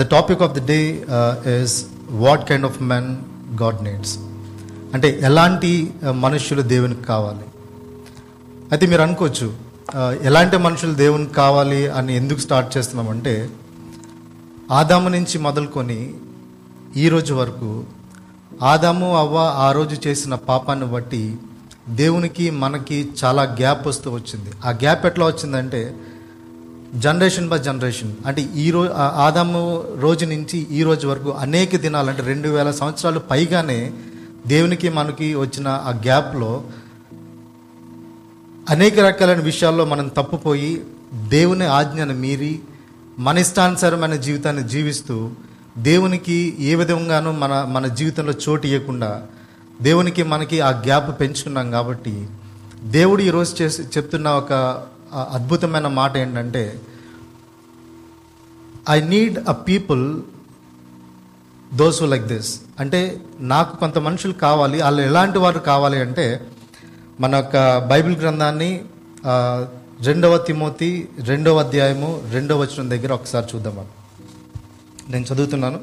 The topic of the day is what kind of men God needs అంటే ఎలాంటి మనుషులు మనుష్యులు దేవునికి కావాలి? అయితే మీరు అనుకోవచ్చు uh, ఎలాంటి మనుషులు దేవునికి కావాలి అని ఎందుకు స్టార్ట్ చేస్తున్నామంటే ఆదాము నుంచి మొదలుకొని ఈ రోజు వరకు ఆదాము అవ్వ ఆ రోజు చేసిన పాపాన్ని బట్టి దేవునికి మనకి చాలా గ్యాప్ వస్తూ వచ్చింది. ఆ గ్యాప్ ఎట్లా వచ్చిందంటే జనరేషన్ బై జనరేషన్. అంటే ఈ రోజు ఆదాము రోజు నుంచి ఈ రోజు వరకు అనేక దినాలు అంటే రెండు వేల సంవత్సరాలు పైగానే దేవునికి మనకి వచ్చిన ఆ గ్యాప్లో అనేక రకాలైన విషయాల్లో మనం తప్పుపోయి దేవుని ఆజ్ఞను మీరి మన ఇష్టానుసారమైన జీవితాన్ని జీవిస్తూ దేవునికి ఏ విధంగానూ మన మన జీవితంలో చోటు ఇవ్వకుండా దేవునికి మనకి ఆ గ్యాప్ పెంచుకున్నాం కాబట్టి దేవుడు ఈరోజు చేసి చెప్తున్న ఒక అద్భుతమైన మాట ఏంటంటే I need a people those like this అంటే నాకు కొంత మనుషులు కావాలి వాళ్ళు ఎలాంటి వారు కావాలి అంటే మన యొక్క బైబిల్ గ్రంథాన్ని రెండవ తిమోతి రెండవ అధ్యాయము రెండవ వచనం దగ్గర ఒకసారి చూద్దాం నేను చదువుతున్నాను.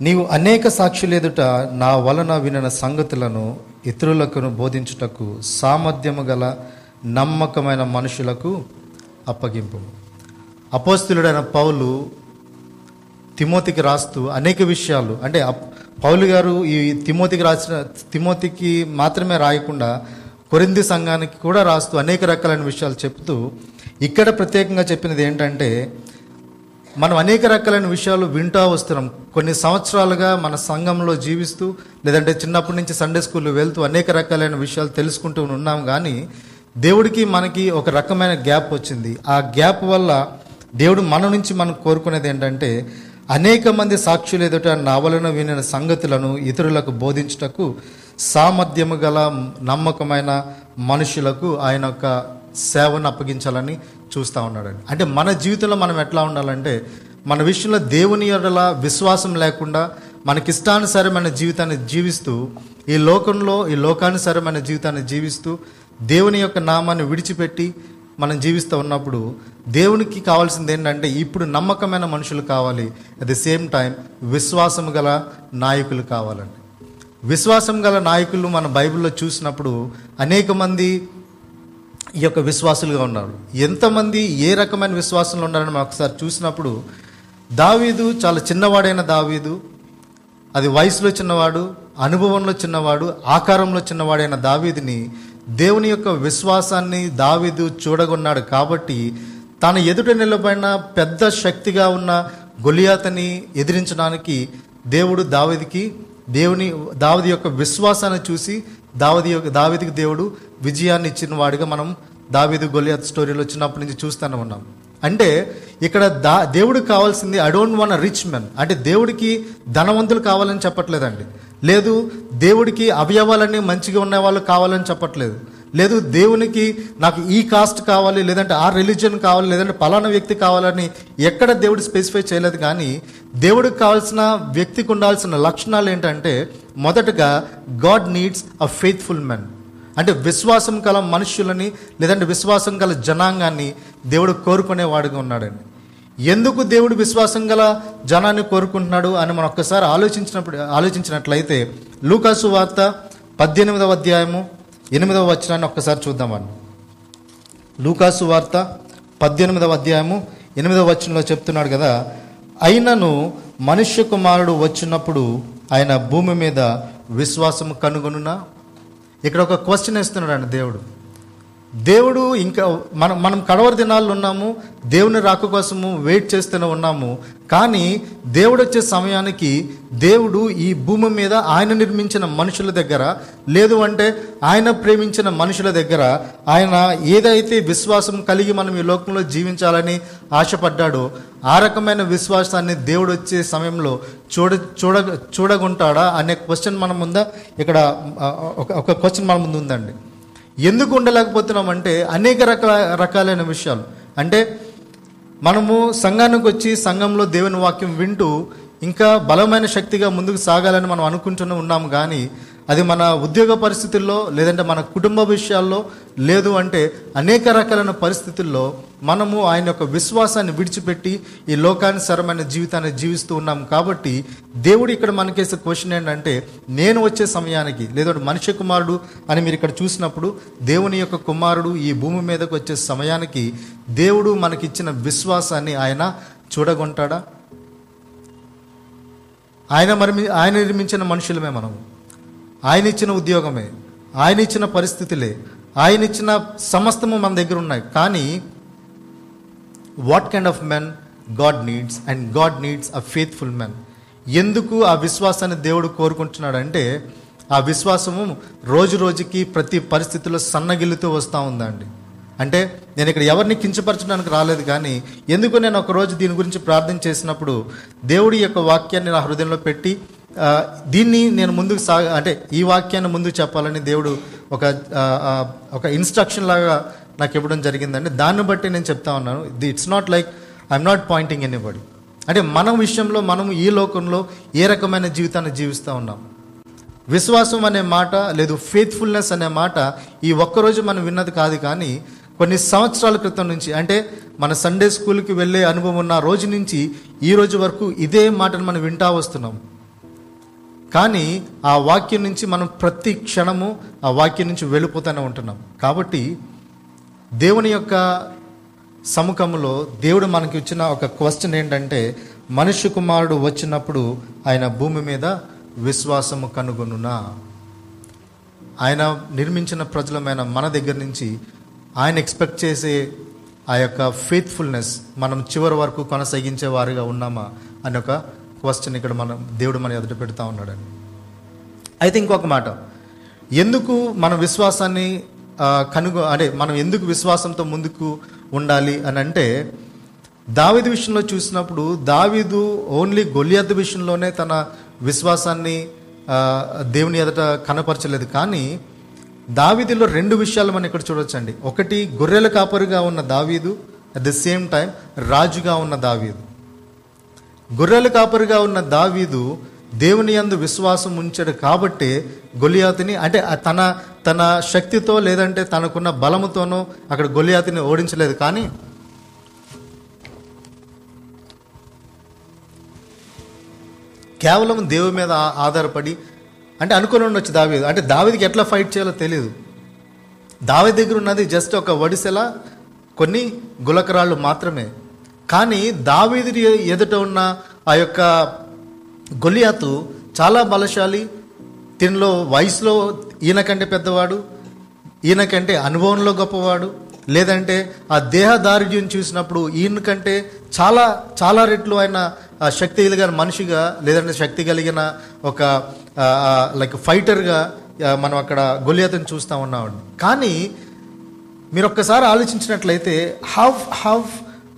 నీవు అనేక సాక్షులు ఎదుట నా వలన వినిన సంగతులను ఇతరులకు బోధించుటకు సామర్థ్యము గల నమ్మకమైన మనుషులకు అప్పగింపు. అపోస్తులుడైన పౌలు తిమోతికి రాస్తూ అనేక విషయాలు అంటే అప్- పౌలు గారు ఈ తిమోతికి రాసిన తిమోతికి మాత్రమే రాయకుండా కొరింది సంఘానికి కూడా రాస్తూ అనేక రకాలైన విషయాలు చెప్తూ ఇక్కడ ప్రత్యేకంగా చెప్పినది ఏంటంటే మనం అనేక రకాలైన విషయాలు వింటూ వస్తున్నాం. కొన్ని సంవత్సరాలుగా మన సంఘంలో జీవిస్తూ లేదంటే చిన్నప్పటి నుంచి సండే స్కూల్లో వెళ్తూ అనేక రకాలైన విషయాలు తెలుసుకుంటూ ఉన్నాం. కానీ దేవుడికి మనకి ఒక రకమైన గ్యాప్ వచ్చింది. ఆ గ్యాప్ వల్ల దేవుడు మన నుంచి మనం కోరుకునేది ఏంటంటే అనేక మంది సాక్షులు ఎదుట నవలను వలన వినిన సంగతులను ఇతరులకు బోధించుటకు సామర్థ్యము గల నమ్మకమైన మనుషులకు ఆయన యొక్క సేవను అప్పగించాలని చూస్తూ ఉన్నాడండి. అంటే మన జీవితంలో మనం ఎట్లా ఉండాలంటే మన విషయంలో దేవుని ఎడల విశ్వాసం లేకుండా మనకిష్టానుసారమైన జీవితాన్ని జీవిస్తూ ఈ లోకంలో ఈ లోకానుసారమైన జీవితాన్ని జీవిస్తూ దేవుని యొక్క నామాన్ని విడిచిపెట్టి మనం జీవిస్తూ ఉన్నప్పుడు దేవునికి కావాల్సింది ఏంటంటే ఇప్పుడు నమ్మకమైన మనుషులు కావాలి. అట్ ది సేమ్ టైం విశ్వాసం గల నాయకులు కావాలండి. విశ్వాసం గల నాయకులు మన బైబిల్లో చూసినప్పుడు అనేక మంది ఈ యొక్క విశ్వాసులుగా ఉన్నారు. ఎంతమంది ఏ రకమైన విశ్వాసంలో ఉన్నారని మనం ఒకసారి చూసినప్పుడు దావీదు చాలా చిన్నవాడైన దావీదు అది వయసులో చిన్నవాడు అనుభవంలో చిన్నవాడు ఆకారంలో చిన్నవాడైన దావీదుని దేవుని యొక్క విశ్వాసాన్ని దావీదు చూడగొన్నాడు కాబట్టి తన ఎదుట నిలబడిన పెద్ద శక్తిగా ఉన్న గొలియాతని ఎదిరించడానికి దేవుడు దావీదికి దేవుని దావది యొక్క విశ్వాసాన్ని చూసి దావది యొక్క దావీదికి దేవుడు విజయాన్ని ఇచ్చిన వాడిగా మనం దావీదు గొలియాత్ స్టోరీలో చిన్నప్పటి నుంచి చూస్తూనే ఉన్నాం. అంటే ఇక్కడ దా దేవుడికి కావాల్సింది I don't want rich men అంటే దేవుడికి ధనవంతులు కావాలని చెప్పట్లేదండి. లేదు దేవుడికి అవయవాలన్నీ మంచిగా ఉన్న వాళ్ళు కావాలని చెప్పట్లేదు. లేదు దేవునికి నాకు ఈ కాస్ట్ కావాలి లేదంటే ఆ రిలీజియన్ కావాలి లేదంటే పలానా వ్యక్తి కావాలని ఎక్కడ దేవుడు స్పెసిఫై చేయలేదు కానీ దేవుడికి కావాల్సిన వ్యక్తికి ఉండాల్సిన లక్షణాలు ఏంటంటే మొదటగా God needs a faithful men అంటే విశ్వాసం గల మనుషులని లేదంటే విశ్వాసం గల జనాంగాన్ని దేవుడు కోరుకునేవాడుగా ఉన్నాడండి. ఎందుకు దేవుడు విశ్వాసం గల జనాన్ని కోరుకుంటున్నాడు అని మనం ఒక్కసారి ఆలోచించినప్పుడు ఆలోచించినట్లయితే లూకాసు వార్త పద్దెనిమిదవ అధ్యాయము ఎనిమిదవ వచనాన్ని ఒక్కసారి చూద్దామని లూకాసు వార్త పద్దెనిమిదవ అధ్యాయము ఎనిమిదవ వచనంలో చెప్తున్నాడు కదా అయినను మనుష్య కుమారుడు వచ్చినప్పుడు ఆయన భూమి మీద విశ్వాసం కనుగొనునా? ఇక్కడ ఒక క్వశ్చన్ ఇస్తున్నాడు దేవుడు. దేవుడు ఇంకా మనం మనం కడవరి దినాల్లో ఉన్నాము దేవుని రాక కోసము వెయిట్ చేస్తూనే ఉన్నాము. కానీ దేవుడు వచ్చే సమయానికి దేవుడు ఈ భూమి మీద ఆయన నిర్మించిన మనుషుల దగ్గర లేదు అంటే ఆయన ప్రేమించిన మనుషుల దగ్గర ఆయన ఏదైతే విశ్వాసం కలిగి మనం ఈ లోకంలో జీవించాలని ఆశపడ్డాడో ఆ రకమైన విశ్వాసాన్ని దేవుడు వచ్చే సమయంలో చూడ చూడ చూడగుంటాడా అనే క్వశ్చన్ మన ముందా ఇక్కడ ఒక ఒక క్వశ్చన్ మన ముందు ఉందండి. ఎందుకు ఉండలేకపోతున్నాం అంటే అనేక రకాల రకాలైన విషయాలు. అంటే మనము సంఘానికి వచ్చి సంఘంలో దేవుని వాక్యం వింటూ ఇంకా బలమైన శక్తిగా ముందుకు సాగాలని మనం అనుకుంటూనే ఉన్నాము కానీ అది మన ఉద్యోగ పరిస్థితుల్లో లేదంటే మన కుటుంబ విషయాల్లో లేదు అంటే అనేక రకాలైన పరిస్థితుల్లో మనము ఆయన యొక్క విశ్వాసాన్ని విడిచిపెట్టి ఈ లోకానుసరమైన జీవితాన్ని జీవిస్తూ ఉన్నాం కాబట్టి దేవుడు ఇక్కడ మనకేసే క్వశ్చన్ ఏంటంటే నేను వచ్చే సమయానికి లేదంటే మనిషి కుమారుడు అని మీరు ఇక్కడ చూసినప్పుడు దేవుని యొక్క కుమారుడు ఈ భూమి మీదకు వచ్చే సమయానికి దేవుడు మనకిచ్చిన విశ్వాసాన్ని ఆయన చూడగొంటాడా? ఆయన మరి ఆయన నిర్మించిన మనుషులమే మనము. ఆయన ఇచ్చిన ఉద్యోగమే ఆయన ఇచ్చిన పరిస్థితులే ఆయన ఇచ్చిన సమస్తము మన దగ్గర ఉన్నాయి. కానీ what kind of men God needs and God needs a faithful men ఎందుకు ఆ విశ్వాసాన్ని దేవుడు కోరుకుంటున్నాడు అంటే ఆ విశ్వాసము రోజు రోజుకి ప్రతి పరిస్థితిలో సన్నగిల్లుతూ వస్తూ ఉందండి. అంటే నేను ఇక్కడ ఎవరిని కించపరచడానికి రాలేదు కానీ ఎందుకు నేను ఒక రోజు దీని గురించి ప్రార్థన చేసినప్పుడు దేవుడి యొక్క వాక్యాన్ని నా హృదయంలో పెట్టి దీన్ని నేను ముందుకు సా అంటే ఈ వాక్యాన్ని ముందు చెప్పాలని దేవుడు ఒక ఒక ఇన్స్ట్రక్షన్ లాగా నాకు ఇవ్వడం జరిగిందండి. దాన్ని బట్టి నేను చెప్తా ఉన్నాను. It's not like I'm not pointing anybody అంటే మన విషయంలో మనం ఈ లోకంలో ఏ రకమైన జీవితాన్ని జీవిస్తూ ఉన్నాం. విశ్వాసం అనే మాట లేదు ఫేత్ఫుల్నెస్ అనే మాట ఈ ఒక్కరోజు మనం విన్నది కాదు కానీ కొన్ని సంవత్సరాల క్రితం నుంచి అంటే మన సండే స్కూల్కి వెళ్ళే అనుభవం ఉన్న రోజు నుంచి ఈ రోజు వరకు ఇదే మాటను మనం వింటా వస్తున్నాం. కానీ ఆ వాక్యం నుంచి మనం ప్రతి క్షణము ఆ వాక్యం నుంచి వెళ్ళిపోతూనే ఉంటున్నాం. కాబట్టి దేవుని యొక్క సముఖంలో దేవుడు మనకి ఇచ్చిన ఒక క్వశ్చన్ ఏంటంటే మనుష్య కుమారుడు వచ్చినప్పుడు ఆయన భూమి మీద విశ్వాసము కనుగొనునా? ఆయన నిర్మించిన ప్రజలమైన మన దగ్గర నుంచి ఆయన ఎక్స్పెక్ట్ చేసే ఆ యొక్క ఫెయిత్ఫుల్నెస్ మనం చివరి వరకు కొనసాగించే వారిగా ఉన్నామా? అని ఒక క్వశ్చన్ ఇక్కడ మనం దేవుడు మన ఎదుట పెడతా ఉన్నాడని అయితే ఇంకొక మాట. ఎందుకు మన విశ్వాసాన్ని కనుగొ అంటే మనం ఎందుకు విశ్వాసంతో ముందుకు ఉండాలి అని అంటే దావీదు విషయంలో చూసినప్పుడు దావీదు ఓన్లీ గొలియద్దు విషయంలోనే తన విశ్వాసాన్ని దేవుని ఎదుట కనపరచలేదు. కానీ దావీదులో రెండు విషయాలు మనం ఇక్కడ చూడొచ్చండి. ఒకటి గొర్రెల కాపరిగా ఉన్న దావీదు అట్ ద సేమ్ టైం రాజుగా ఉన్న దావీదు. గొర్రెల కాపరిగా ఉన్న దావీదు దేవుని యందు విశ్వాసం ఉంచాడు కాబట్టి గొలియాతిని అంటే తన తన శక్తితో లేదంటే తనకున్న బలముతోనో అక్కడ గొలియాతిని ఓడించలేదు. కానీ కేవలం దేవుని మీద ఆధారపడి అంటే అనుకుని ఉండొచ్చు దావీదు. అంటే దావీదికి ఎట్లా ఫైట్ చేయాలో తెలియదు దావి దగ్గర ఉన్నది జస్ట్ ఒక వడిసెల కొన్ని గులకరాళ్ళు మాత్రమే. కానీ దావీది ఎదుట ఉన్న ఆ యొక్క గొలియాతు చాలా బలశాలి దీనిలో వయసులో ఈయన కంటే పెద్దవాడు ఈయన కంటే అనుభవంలో గొప్పవాడు లేదంటే ఆ దేహదారుడ్యం చూసినప్పుడు ఈయన కంటే చాలా చాలా రెట్లు ఆయన శక్తి కలిగిన మనిషిగా లేదంటే శక్తి కలిగిన ఒక లైక్ ఫైటర్గా మనం అక్కడ గొలియాతను చూస్తూ ఉన్నామండి. కానీ మీరు ఒక్కసారి ఆలోచించినట్లయితే హౌ హౌ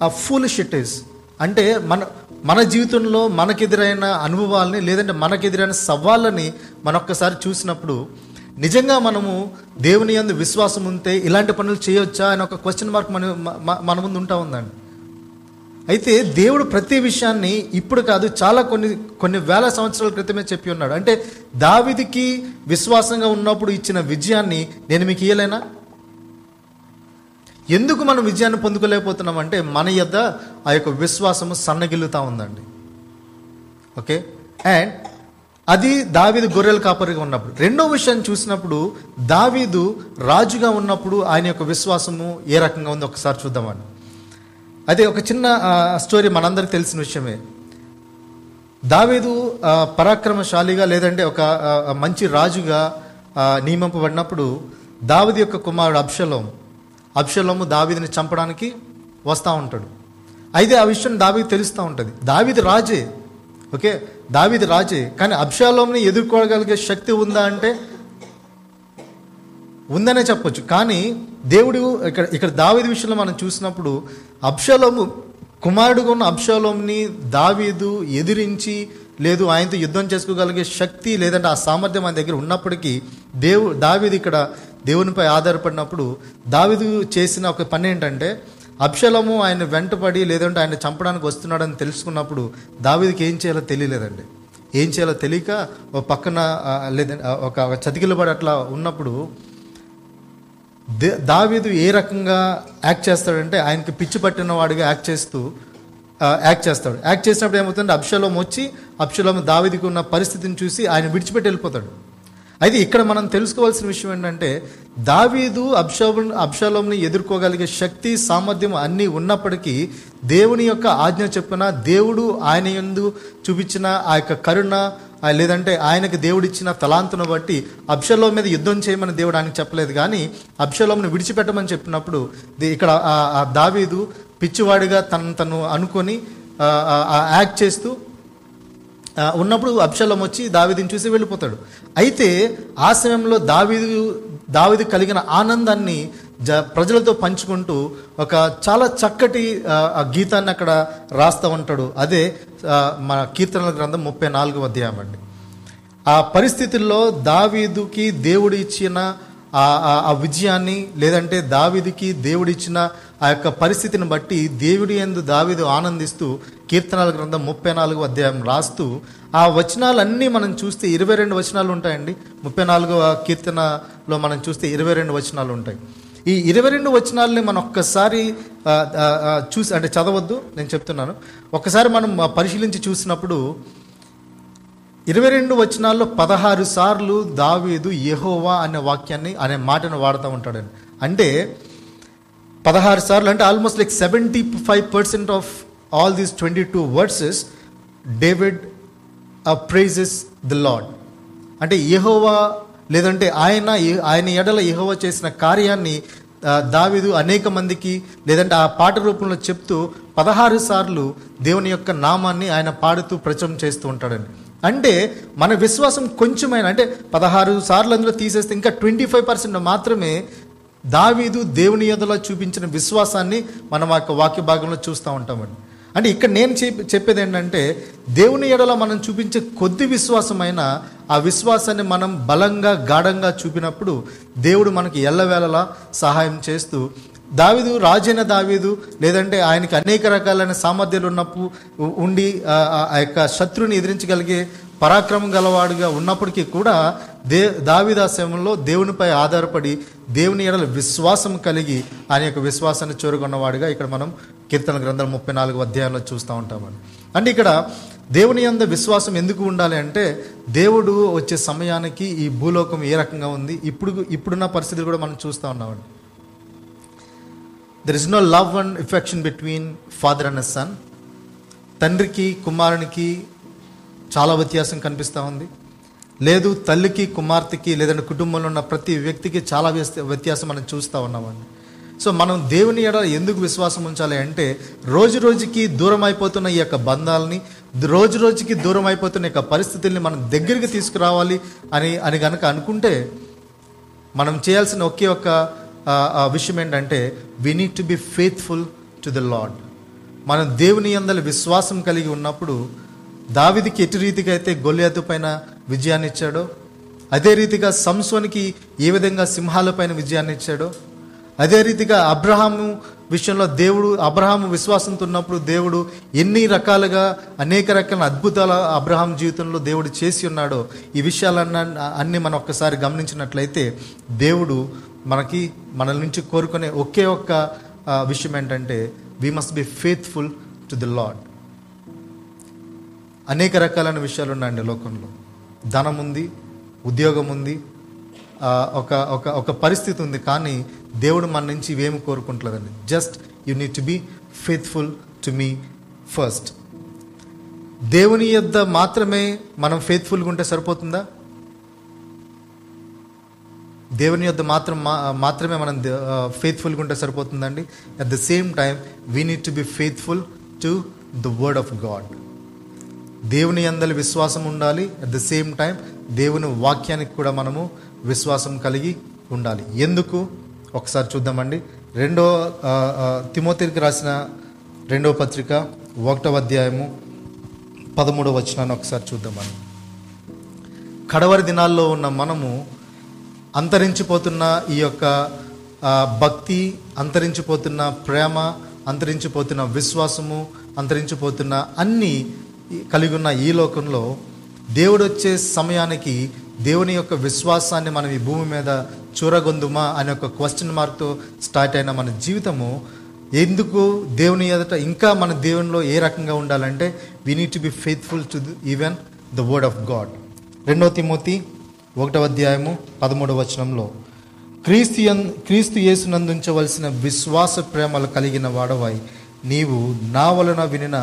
ఆ ఫుల్ ఈస్ అంటే మన మన జీవితంలో మనకెదురైన అనుభవాల్ని లేదంటే మనకెదురైన సవాళ్ళని మనొక్కసారి చూసినప్పుడు నిజంగా మనము దేవుని అందు విశ్వాసం ఉంటే ఇలాంటి పనులు చేయొచ్చా అని ఒక క్వశ్చన్ మార్క్ మన మన ముందు ఉంటా ఉందండి. అయితే దేవుడు ప్రతి విషయాన్ని ఇప్పుడు కాదు చాలా కొన్ని కొన్ని వేల సంవత్సరాల క్రితమే చెప్పి ఉన్నాడు. అంటే దావిదికి విశ్వాసంగా ఉన్నప్పుడు ఇచ్చిన విజయాన్ని నేను మీకు ఇయ్యలేనా? ఎందుకు మనం విజయాన్ని పొందుకోలేకపోతున్నాం అంటే మన యొద్ ఆ యొక్క విశ్వాసము సన్నగిల్లుతూ ఉందండి. ఓకే? అండ్ అది దావీదు గొర్రెల కాపరిగా ఉన్నప్పుడు. రెండో విషయాన్ని చూసినప్పుడు దావీదు రాజుగా ఉన్నప్పుడు ఆయన యొక్క విశ్వాసము ఏ రకంగా ఉందో ఒకసారి చూద్దామండి. అదే ఒక చిన్న స్టోరీ మనందరికి తెలిసిన విషయమే. దావీదు పరాక్రమశాలిగా లేదంటే ఒక మంచి రాజుగా నియమింపబడినప్పుడు దావీదు యొక్క కుమారుడు అబ్షలోం అబ్షలోము దావీదిని చంపడానికి వస్తూ ఉంటాడు. అయితే ఆ విషయం దావీదు తెలుస్తూ ఉంటుంది. దావీది రాజే. ఓకే? దావీది రాజే. కానీ అబ్షాలోంని ఎదుర్కోగలిగే శక్తి ఉందా అంటే ఉందనే చెప్పొచ్చు. కానీ దేవుడు ఇక్కడ ఇక్కడ దావీది విషయంలో మనం చూసినప్పుడు అబ్షాలోము కుమారుడుగా ఉన్న అబ్షాలోంని దావీదు ఎదిరించి లేదు ఆయనతో యుద్ధం చేసుకోగలిగే శక్తి లేదంటే ఆ సామర్థ్యం ఆయన దగ్గర ఉన్నప్పటికీ దేవు దావీది ఇక్కడ దేవునిపై ఆధారపడినప్పుడు దావీదు చేసిన ఒక పని ఏంటంటే అప్షలము ఆయన వెంటపడి లేదంటే ఆయన చంపడానికి వస్తున్నాడని తెలుసుకున్నప్పుడు దావీదుకి ఏం చేయాలో తెలియలేదండి. ఏం చేయాలో తెలియక ఒక పక్కన లేదంటే ఒక ఒక చతికిలబడి అట్లా ఉన్నప్పుడు దావీదు ఏ రకంగా యాక్ట్ చేస్తాడంటే ఆయనకి పిచ్చి పట్టిన వాడిగా యాక్ట్ చేస్తూ యాక్ట్ చేస్తాడు. యాక్ట్ చేసినప్పుడు ఏమవుతుందంటే అప్షలం వచ్చి అబ్షలోం దావిదికి ఉన్న పరిస్థితిని చూసి ఆయన విడిచిపెట్టి వెళ్ళిపోతాడు. అయితే ఇక్కడ మనం తెలుసుకోవాల్సిన విషయం ఏంటంటే దావీదు అబ్షలోం అబ్షలోంని ఎదుర్కోగలిగే శక్తి సామర్థ్యం అన్నీ ఉన్నప్పటికీ దేవుని యొక్క ఆజ్ఞ చెప్పిన దేవుడు ఆయన యందు చూపించిన ఆ యొక్క కరుణ లేదంటే ఆయనకి దేవుడిచ్చిన తలాంతును బట్టి అబ్షలోం మీద యుద్ధం చేయమని దేవుడు ఆయనకు చెప్పలేదు. కానీ అబ్షలోంను విడిచిపెట్టమని చెప్పినప్పుడు ఇక్కడ ఆ- దావీదు పిచ్చివాడిగా తను తను అనుకొని యాక్ట్ చేస్తూ ఉన్నప్పుడు అబ్షలం వచ్చి దావీదిని చూసి వెళ్ళిపోతాడు. అయితే ఆ సమయంలో దావీదు దావిది కలిగిన ఆనందాన్ని జ ప్రజలతో పంచుకుంటూ ఒక చాలా చక్కటి ఆ, గీతాన్ని అక్కడ రాస్తూ ఉంటాడు. అదే మన కీర్తనల గ్రంథం ముప్పై నాలుగు అధ్యాయం అండి. ఆ పరిస్థితుల్లో దావీదుకి దేవుడు ఇచ్చిన ఆ విజయాన్ని లేదంటే దావీదుకి దేవుడిచ్చిన ఆ యొక్క పరిస్థితిని బట్టి దేవుడి ఎందు దావీదు ఆనందిస్తూ కీర్తనాల గ్రంథం ముప్పై నాలుగు అధ్యాయం రాస్తూ ఆ వచనాలన్నీ మనం చూస్తే ఇరవై రెండు వచనాలు ఉంటాయండి. ముప్పై నాలుగవ కీర్తనలో మనం చూస్తే ఇరవై రెండు వచనాలు ఉంటాయి. ఈ ఇరవై రెండు వచనాలని మనం ఒక్కసారి చూసి అంటే చదవద్దు నేను చెప్తున్నాను. ఒక్కసారి మనం పరిశీలించి చూసినప్పుడు ఇరవై రెండు వచనాల్లో పదహారు సార్లు దావీదు యహోవా అనే వాక్యాన్ని అనే మాటను వాడుతూ ఉంటాడండి. అంటే పదహారు సార్లు అంటే almost like seventy five percent of all these twenty two verses David praises the Lord అంటే యహోవా లేదంటే ఆయన ఆయన ఎడల యహోవా చేసిన కార్యాన్ని దావిదు అనేక మందికి లేదంటే ఆ పాట రూపంలో చెప్తూ పదహారు సార్లు దేవుని యొక్క నామాన్ని ఆయన పాడుతూ ప్రచారం చేస్తూ ఉంటాడండి. అంటే మన విశ్వాసం కొంచెమైనా అంటే పదహారు సార్లు అందులో తీసేస్తే ఇంకా ట్వంటీ ఫైవ్ పర్సెంట్ మాత్రమే దావీదు దేవుని ఎదులో చూపించిన విశ్వాసాన్ని మనం ఆ యొక్క వాక్య భాగంలో చూస్తూ ఉంటామండి అంటే ఇక్కడ నేను చెప్పేది ఏంటంటే దేవుని ఎడలో మనం చూపించే కొద్ది విశ్వాసమైన ఆ విశ్వాసాన్ని మనం బలంగా గాఢంగా చూపినప్పుడు దేవుడు మనకి ఎల్లవేళలా సహాయం చేస్తూ దావీదు రాజైన దావీదు లేదంటే ఆయనకి అనేక రకాలైన సామర్థ్యాలు ఉన్నప్పుడు ఉండి ఆ ఆ యొక్క శత్రుని ఎదిరించగలిగే పరాక్రమం గలవాడుగా ఉన్నప్పటికీ కూడా దే దావిదాశ్రమంలో దేవునిపై ఆధారపడి దేవుని ఎడల విశ్వాసం కలిగి ఆయన యొక్క విశ్వాసాన్ని చేరుకున్నవాడుగా ఇక్కడ మనం కీర్తన గ్రంథం ముప్పై నాలుగు అధ్యాయంలో చూస్తూ ఉంటామని అంటే ఇక్కడ దేవుని అంద విశ్వాసం ఎందుకు ఉండాలి అంటే దేవుడు వచ్చే సమయానికి ఈ భూలోకం ఏ రకంగా ఉంది ఇప్పుడు ఇప్పుడున్న పరిస్థితులు కూడా మనం చూస్తూ ఉన్నామండి. There is no love and affection between father and son తండ్రికి కుమారునికి చాలా వ్యత్యాసం కనిపిస్తూ ఉంది. లేదు తల్లికి కుమార్తెకి లేదంటే కుటుంబంలో ఉన్న ప్రతి వ్యక్తికి చాలా వ్యత్యాసం మనం చూస్తూ ఉన్నామండి. సో మనం దేవుని ఎడ ఎందుకు విశ్వాసం ఉంచాలి అంటే రోజు రోజుకి దూరం అయిపోతున్న ఈ యొక్క బంధాలని రోజు రోజుకి దూరం అయిపోతున్న యొక్క పరిస్థితుల్ని మనం దగ్గరికి తీసుకురావాలి అని అని కనుక అనుకుంటే మనం చేయాల్సిన ఒకే ఒక్క విషయం ఏంటంటే we need to be faithful to the Lord మనం దేవుని అందరి విశ్వాసం కలిగి ఉన్నప్పుడు దావిదికి ఎటు రీతిగా అయితే గొల్లియాతు పైన విజయాన్ని ఇచ్చాడో అదే రీతిగా సంసోనికి ఏ విధంగా సింహాల పైన విజయాన్ని ఇచ్చాడో అదే రీతిగా అబ్రహాము విషయంలో దేవుడు అబ్రహాము విశ్వాసంతో ఉన్నప్పుడు దేవుడు ఎన్ని రకాలుగా అనేక రకాల అద్భుతాల అబ్రహాం జీవితంలో దేవుడు చేసి ఉన్నాడో ఈ విషయాలన్న అన్ని మనం ఒక్కసారి గమనించినట్లయితే దేవుడు మనకి మన నుంచి కోరుకునే ఒకే ఒక్క విషయం ఏంటంటే we must be faithful to the Lord అనేక రకాలైన విషయాలు ఉన్నాయండి లోకంలో. ధనం ఉంది ఉద్యోగం ఉంది ఒక ఒక ఒక పరిస్థితి ఉంది కానీ దేవుడు మన నుంచి ఇవేమి కోరుకుంటలేదండి. Just you need to be faithful to me first దేవుని యొద్ద మాత్రమే మనం ఫేత్ఫుల్గా ఉంటే సరిపోతుందా? దేవుని యొద్ద మాత్రం మాత్రమే మనం ఫేత్ఫుల్గా ఉంటే సరిపోతుందండి at the same time we need to be faithful to the word of God దేవుని అందరి విశ్వాసం ఉండాలి. అట్ ద సేమ్ టైం దేవుని వాక్యానికి కూడా మనము విశ్వాసం కలిగి ఉండాలి. ఎందుకు? ఒకసారి చూద్దామండి. రెండో తిమోతిరికి తిమోతికి రాసిన రెండో పత్రిక ఒకటవ అధ్యాయము పదమూడవ వచనాన్ని ఒకసారి చూద్దామండి. కడవరి దినాల్లో ఉన్న మనము అంతరించిపోతున్న ఈ యొక్క భక్తి అంతరించిపోతున్న ప్రేమ అంతరించిపోతున్న విశ్వాసము అంతరించిపోతున్న అన్నీ కలిగి ఉన్న ఈ లోకంలో దేవుడు వచ్చే సమయానికి దేవుని యొక్క విశ్వాసాన్ని మనం ఈ భూమి మీద చూరగొందుమా అనే ఒక క్వశ్చన్ మార్క్తో స్టార్ట్ అయిన మన జీవితము. ఎందుకు దేవుని ఎదుట ఇంకా మన దేవునిలో ఏ రకంగా ఉండాలంటే we need to be faithful to even the word of God రెండవ తిమోతి ఒకటవ అధ్యాయము పదమూడవ వచనంలో క్రీస్తు క్రీస్తు యేసునందుంచవలసిన విశ్వాస ప్రేమలు కలిగిన వాడవాయి నీవు నా వలన వినిన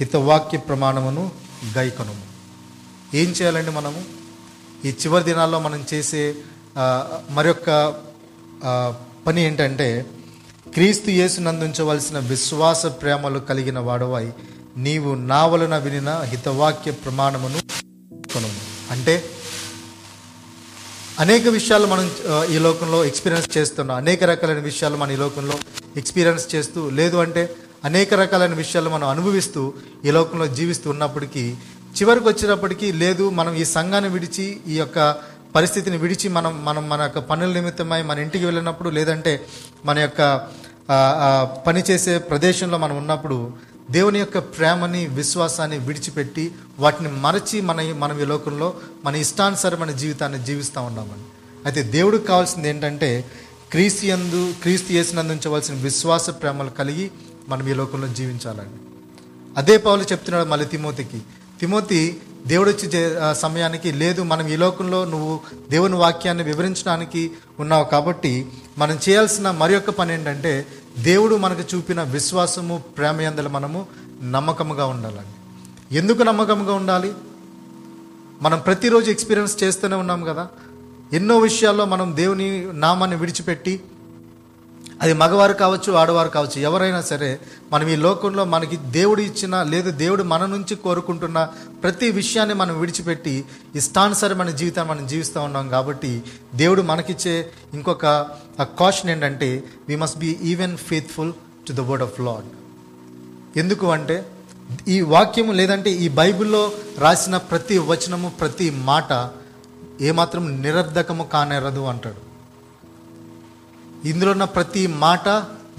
హితవాక్య ప్రమాణమును గైకను ఏం చేయాలండి మనము? ఈ చివరి దినాల్లో మనం చేసే మరొక పని ఏంటంటే క్రీస్తు యేసునందుంచవలసిన విశ్వాస ప్రేమలు కలిగిన వాడవై నీవు నా వలన వినిన హితవాక్య ప్రమాణమును కొను అంటే అనేక విషయాలు మనం ఈ లోకంలో ఎక్స్పీరియన్స్ చేస్తున్నాం. అనేక రకాలైన విషయాలు మనం ఈ లోకంలో ఎక్స్పీరియన్స్ చేస్తూ లేదు అంటే అనేక రకాలైన విషయాలు మనం అనుభవిస్తూ ఈ లోకంలో జీవిస్తూ ఉన్నప్పటికీ చివరికి వచ్చినప్పటికీ లేదు మనం ఈ సంఘాన్ని విడిచి ఈ యొక్క పరిస్థితిని విడిచి మనం మనం మన యొక్క పనుల నిమిత్తమై మన ఇంటికి వెళ్ళినప్పుడు లేదంటే మన యొక్క పనిచేసే పని చేసే ప్రదేశంలో మనం ఉన్నప్పుడు దేవుని యొక్క ప్రేమని విశ్వాసాన్ని విడిచిపెట్టి వాటిని మరచి మన మనం ఈ లోకంలో మన ఇష్టానుసారమైన జీవితాన్ని జీవిస్తూ ఉన్నామని అయితే దేవుడికి కావాల్సింది ఏంటంటే క్రీస్తు యందు క్రీస్తు చేసినందుంచవలసిన విశ్వాస ప్రేమలు కలిగి మనం ఈ లోకంలో జీవించాలని. అదే పౌలు చెప్తున్నాడు మళ్ళీ తిమోతికి. తిమోతి దేవుడు వచ్చి సమయానికి లేదు మనం ఈ లోకంలో నువ్వు దేవుని వాక్యాన్ని వివరించడానికి ఉన్నావు కాబట్టి మనం చేయాల్సిన మరి యొక్క పని ఏంటంటే దేవుడు మనకు చూపిన విశ్వాసము ప్రేమ మనము నమ్మకముగా ఉండాలండి. ఎందుకు నమ్మకంగా ఉండాలి? మనం ప్రతిరోజు ఎక్స్పీరియన్స్ చేస్తూనే ఉన్నాం కదా. ఎన్నో విషయాల్లో మనం దేవుని నామాన్ని విడిచిపెట్టి అది మగవారు కావచ్చు ఆడవారు కావచ్చు ఎవరైనా సరే మనం ఈ లోకంలో మనకి దేవుడు ఇచ్చిన లేదు దేవుడు మన నుంచి కోరుకుంటున్న ప్రతి విషయాన్ని మనం విడిచిపెట్టి ఇష్టానుసారమైన జీవితాన్ని మనం జీవిస్తూ ఉన్నాం కాబట్టి దేవుడు మనకిచ్చే ఇంకొక కాషన్ ఏంటంటే we must be even faithful to the word of Lord ఎందుకు అంటే ఈ వాక్యము లేదంటే ఈ బైబిల్లో రాసిన ప్రతి వచనము ప్రతి మాట ఏమాత్రం నిరర్ధకము కానేరదు అంటాడు. ఇందులో ఉన్న ప్రతి మాట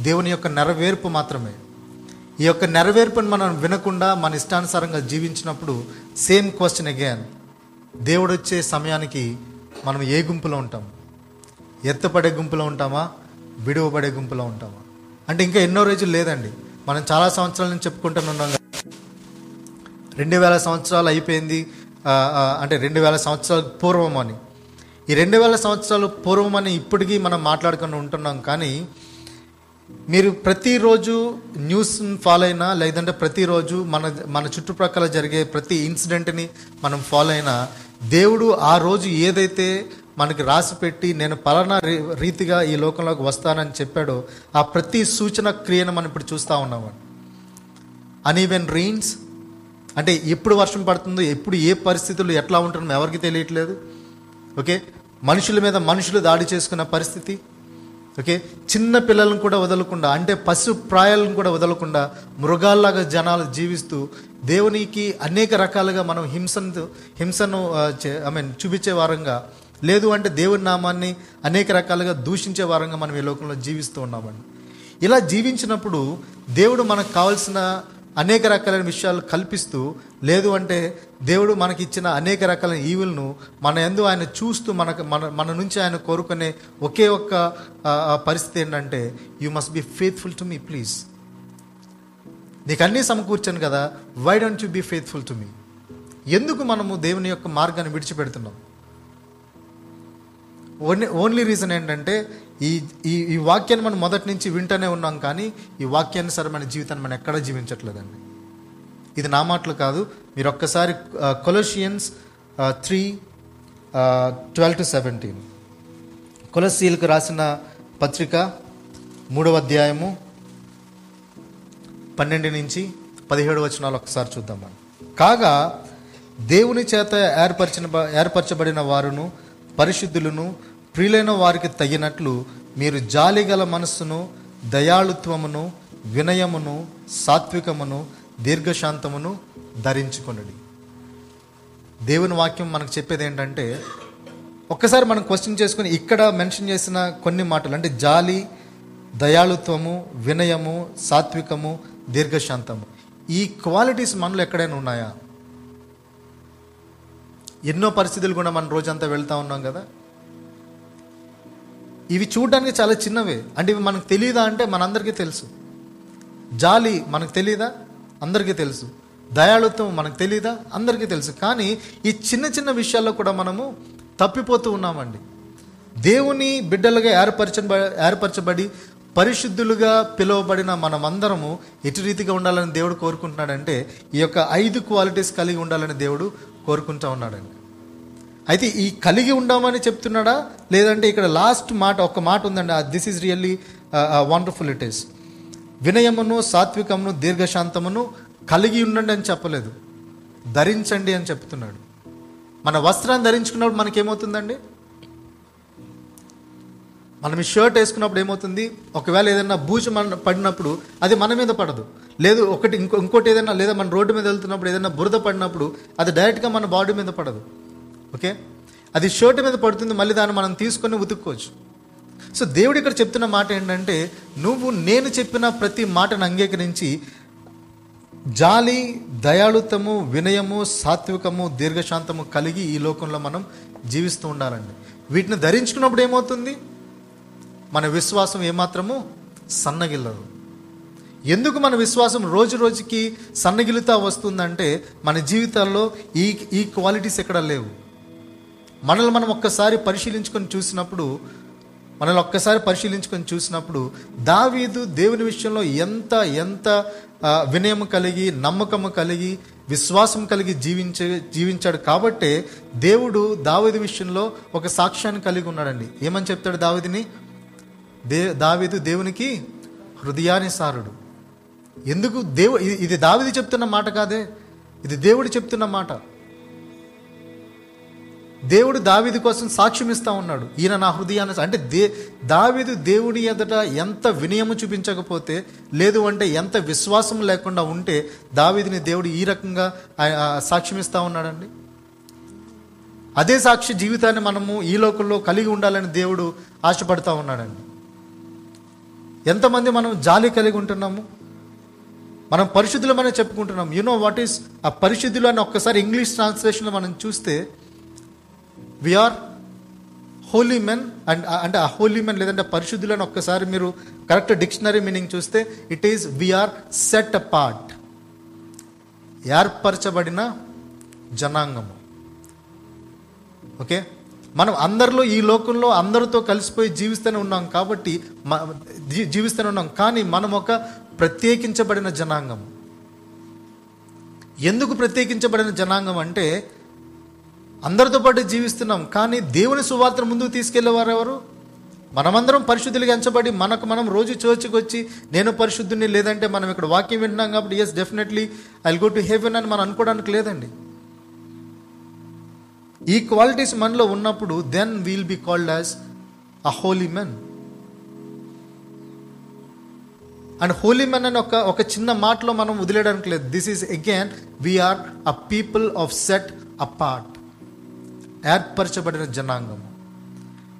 దేవుని యొక్క నెరవేర్పు మాత్రమే. ఈ యొక్క నెరవేర్పుని మనం వినకుండా మన ఇష్టానుసారంగా జీవించినప్పుడు సేమ్ క్వశ్చన్ అగైన్ దేవుడు వచ్చే సమయానికి మనం ఏ గుంపులో ఉంటాం? ఎత్తపడే గుంపులో ఉంటామా? విడువబడే గుంపులో ఉంటామా? అంటే ఇంకా ఎన్నో రోజులు లేదండి. మనం చాలా సంవత్సరాల నుంచి చెప్పుకుంటూనే ఉన్నాం కదా. రెండు వేల సంవత్సరాలు అయిపోయింది. అంటే రెండు వేల సంవత్సరాల పూర్వం అని. ఈ రెండు వేల సంవత్సరాలు పూర్వం అని ఇప్పటికీ మనం మాట్లాడుకుని ఉంటున్నాం కానీ మీరు ప్రతిరోజు న్యూస్ ఫాలో అయినా లేదంటే ప్రతిరోజు మన మన చుట్టుప్రక్కల జరిగే ప్రతి ఇన్సిడెంట్ని మనం ఫాలో అయినా దేవుడు ఆ రోజు ఏదైతే మనకి రాసి పెట్టి నేను పలానా రీ- రీతిగా ఈ లోకంలోకి వస్తానని చెప్పాడో ఆ ప్రతి సూచన క్రియను మనం ఇప్పుడు చూస్తూ ఉన్నామండి అనీవెన్ రెయిన్స్ అంటే ఎప్పుడు వర్షం పడుతుందో ఎప్పుడు ఏ పరిస్థితులు ఎట్లా ఉంటుందో ఎవరికి తెలియట్లేదు. ఓకే మనుషుల మీద మనుషులు దాడి చేసుకున్న పరిస్థితి. ఓకే? చిన్న పిల్లలను కూడా వదలకుండా అంటే పశు ప్రాయాలను కూడా వదలకుండా మృగాల్లాగా జనాలు జీవిస్తూ దేవునికి అనేక రకాలుగా మనం హింసను హింసను ఐ మీన్ చూపించే వారంగా లేదు అంటే దేవుని నామాన్ని అనేక రకాలుగా దూషించే వారంగా మనం ఈ లోకంలో జీవిస్తూ ఉన్నామండి. ఇలా జీవించినప్పుడు దేవుడు మనకు కావాల్సిన అనేక రకాలైన విషయాలు కల్పిస్తూ లేదు అంటే దేవుడు మనకి ఇచ్చిన అనేక రకాలైన ఈవులను మన ఎందు ఆయన చూస్తూ మనకు మన మన నుంచి ఆయన కోరుకునే ఒకే ఒక్క పరిస్థితి ఏంటంటే you must be faithful to me please నీకు అన్నీ సమకూర్చాను కదా why don't you be faithful to me ఎందుకు మనము దేవుని యొక్క మార్గాన్ని విడిచిపెడుతున్నాం? ఓన్లీ ఓన్లీ రీజన్ ఏంటంటే ఈ ఈ ఈ వాక్యాన్ని మనం మొదటి నుంచి వింటూనే ఉన్నాం కానీ ఈ వాక్యానుసారమైన జీవితాన్ని మనం ఎక్కడా జీవించట్లేదండి. ఇది నా మాటలు కాదు. మీరు ఒక్కసారి Colossians three twelve to seventeen కొలసీలకు రాసిన పత్రిక మూడవ అధ్యాయము పన్నెండు నుంచి పదిహేడు వచనాలు ఒకసారి చూద్దాం మనం. కాగా దేవుని చేత ఏర్పరిచిన ఏర్పరచబడిన వారును పరిశుద్ధులను ప్రియులైన వారికి తగినట్లు మీరు జాలిగల మనస్సును దయాళుత్వమును వినయమును సాత్వికమును దీర్ఘశాంతమును ధరించుకొనుడి. దేవుని వాక్యం మనకు చెప్పేది ఏంటంటే ఒక్కసారి మనం క్వశ్చన్ చేసుకుని ఇక్కడ మెన్షన్ చేసిన కొన్ని మాటలు అంటే జాలి దయాళుత్వము వినయము సాత్వికము దీర్ఘశాంతము. ఈ క్వాలిటీస్ మనలో ఎక్కడైనా ఉన్నాయా? ఎన్నో పరిస్థితులు కూడా మనం రోజంతా వెళ్తూ ఉన్నాం కదా? ఇవి చూడడానికి చాలా చిన్నవే. అంటే ఇవి మనకు తెలియదా అంటే మనందరికీ తెలుసు. జాలి మనకు తెలియదా అందరికీ తెలుసు. దయాళుత్వం మనకు తెలియదా అందరికీ తెలుసు. కానీ ఈ చిన్న చిన్న విషయాల్లో కూడా మనము తప్పిపోతూ ఉన్నామండి. దేవుని బిడ్డలుగా ఏర్పరచ ఏర్పరచబడి పరిశుద్ధులుగా పిలువబడిన మనమందరము ఎటు రీతిగా ఉండాలని దేవుడు కోరుకుంటున్నాడంటే ఈ యొక్క ఐదు క్వాలిటీస్ కలిగి ఉండాలని దేవుడు కోరుకుంటా ఉన్నాడండి. అయితే ఈ కలిగి ఉండమని చెప్తున్నాడా? లేదంటే ఇక్కడ లాస్ట్ మాట ఒక మాట ఉందండి. This is really wonderful it is వినయమును సాత్వికమును దీర్ఘశాంతమును కలిగి ఉండండి అని చెప్పలేదు. ధరించండి అని చెప్తున్నాడు. మన వస్త్రాన్ని ధరించుకున్నప్పుడు మనకేమవుతుందండి? మనం ఈ షర్ట్ వేసుకున్నప్పుడు ఏమవుతుంది? ఒకవేళ ఏదైనా బూజు మన పడినప్పుడు అది మన మీద పడదు. లేదు ఒకటి ఇంకో ఇంకోటి ఏదైనా లేదా మన రోడ్డు మీద వెళ్తున్నప్పుడు ఏదైనా బురద పడినప్పుడు అది డైరెక్ట్గా మన బాడీ మీద పడదు. ఓకే? అది షర్ట్ మీద పడుతుంది మళ్ళీ దాన్ని మనం తీసుకొని ఉతుక్కోవచ్చు. సో దేవుడు ఇక్కడ చెప్తున్న మాట ఏంటంటే నువ్వు నేను చెప్పిన ప్రతి మాటను అంగీకరించి జాలి దయాళుతము వినయము సాత్వికము దీర్ఘశాంతము కలిగి ఈ లోకంలో మనం జీవిస్తూ ఉండాలండి. వీటిని ధరించుకున్నప్పుడు ఏమవుతుంది? మన విశ్వాసం ఏమాత్రము సన్నగిల్లదు. ఎందుకు మన విశ్వాసం రోజు రోజుకి సన్నగిలుతా వస్తుందంటే మన జీవితాల్లో ఈ ఈ క్వాలిటీస్ ఎక్కడ లేవు. మనల్ని మనం ఒక్కసారి పరిశీలించుకొని చూసినప్పుడు మనల్ని ఒక్కసారి పరిశీలించుకొని చూసినప్పుడు దావీదు దేవుని విషయంలో ఎంత ఎంత వినయం కలిగి నమ్మకము కలిగి విశ్వాసం కలిగి జీవించే జీవించాడు కాబట్టే దేవుడు దావీదు విషయంలో ఒక సాక్ష్యాన్ని కలిగి ఉన్నాడండి. ఏమని చెప్తాడు దావీదిని? దే దావీదు దేవునికి హృదయానుసారుడు ఎందుకు దేవు ఇది- ఇది చెప్తున్న మాట కాదే? ఇది దేవుడు చెప్తున్న మాట. దేవుడు దావిది కోసం సాక్ష్యం ఇస్తా ఉన్నాడు. ఈయన నా హృదయాన్ని అంటే దే దావీదు దేవుడి ఎదుట ఎంత వినయము చూపించకపోతే లేదు అంటే ఎంత విశ్వాసం లేకుండా ఉంటే దావిదిని దేవుడు ఈ రకంగా సాక్ష్యం ఇస్తా ఉన్నాడండి? అదే సాక్షి జీవితాన్ని మనము ఈ లోకంలో కలిగి ఉండాలని దేవుడు ఆశపడతా ఉన్నాడండి. ఎంతమంది మనం జాలి కలిగి ఉంటున్నాము? మనం పరిశుద్ధులమనే చెప్పుకుంటున్నాం యూనో వాట్ ఈస్ ఆ పరిశుద్ధులు అని ఒక్కసారి ఇంగ్లీష్ ట్రాన్స్లేషన్లో మనం చూస్తే ఆర్ హోలీ మెన్ అండ్ అంటే ఆ హోలీ మెన్ లేదంటే పరిశుద్ధులను ఒక్కసారి మీరు కరెక్ట్ డిక్షనరీ మీనింగ్ చూస్తే it is we are set apart ఏర్పరచబడిన జనాంగము. ఓకే మనం అందరిలో ఈ లోకంలో అందరితో కలిసిపోయి జీవిస్తూనే ఉన్నాం కాబట్టి జీవిస్తూనే ఉన్నాం. కానీ మనం ఒక ప్రత్యేకించబడిన జనాంగం ఎందుకు ప్రత్యేకించబడిన జనాంగం అంటే అందరితో పాటు జీవిస్తున్నాం. కానీ దేవుని సువార్తను ముందుకు తీసుకెళ్ళేవారు ఎవరు? మనమందరం పరిశుద్ధులుగా ఎంచబడి మనకు మనం రోజు చర్చికి వచ్చి నేను పరిశుద్ధుని లేదంటే మనం ఇక్కడ వాక్యం వింటున్నాం కాబట్టి yes definitely I go to heaven అని మనం అనుకోవడానికి లేదండి. ఈ క్వాలిటీస్ మనలో ఉన్నప్పుడు then we'll be called as a holy men and holy men అని ఒక ఒక చిన్న మాటలో మనం వదిలేయడానికి లేదు. This is again we are a people of set apart ఏర్పరచబడిన జనాంగం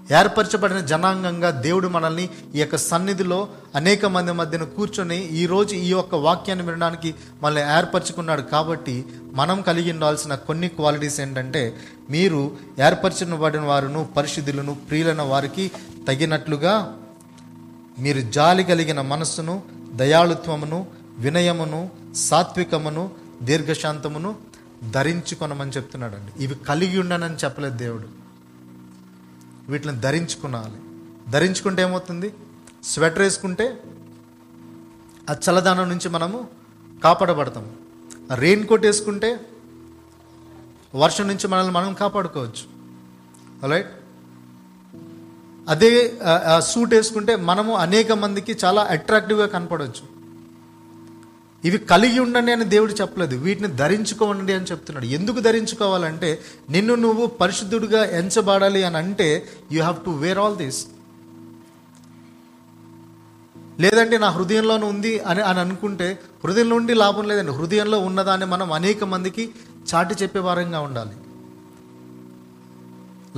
ఏర్పరచబడిన జనాంగంగా దేవుడు మనల్ని ఈ యొక్క సన్నిధిలో అనేక మంది మధ్యన కూర్చొని ఈరోజు ఈ యొక్క వాక్యాన్ని వినడానికి మనల్ని ఏర్పరచుకున్నాడు కాబట్టి మనం కలిగి ఉండాల్సిన కొన్ని క్వాలిటీస్ ఏంటంటే మీరు ఏర్పరచబడిన వారును పరిశుద్ధులను ప్రియులైన వారికి తగినట్లుగా మీరు జాలి కలిగిన మనస్సును దయాళుత్వమును వినయమును సాత్వికమును దీర్ఘశాంతమును ధరించుకొనమని చెప్తున్నాడండి. ఇవి కలిగి ఉండనని చెప్పలేదు దేవుడు. వీటిని ధరించుకునాలి. ధరించుకుంటే ఏమవుతుంది? స్వెటర్ వేసుకుంటే ఆ చల్లదనం నుంచి మనము కాపాడబడతాము రెయిన్ కోట్ వేసుకుంటే వర్షం నుంచి మనల్ని మనం కాపాడుకోవచ్చు. రైట్ అదే సూట్ వేసుకుంటే మనము అనేక మందికి చాలా అట్రాక్టివ్గా కనపడవచ్చు. ఇవి కలిగి ఉండండి అని దేవుడు చెప్పలేదు. వీటిని ధరించుకోండి అని చెప్తున్నాడు. ఎందుకు ధరించుకోవాలంటే నిన్ను నువ్వు పరిశుద్ధుడిగా ఎంచబడాలి అని అంటే you have to wear all this లేదంటే నా హృదయంలోనే ఉంది అని అని అనుకుంటే హృదయం నుండి లాభం లేదండి. హృదయంలో ఉన్నదాన్ని మనం అనేక మందికి చాటి చెప్పే వారంగా ఉండాలి.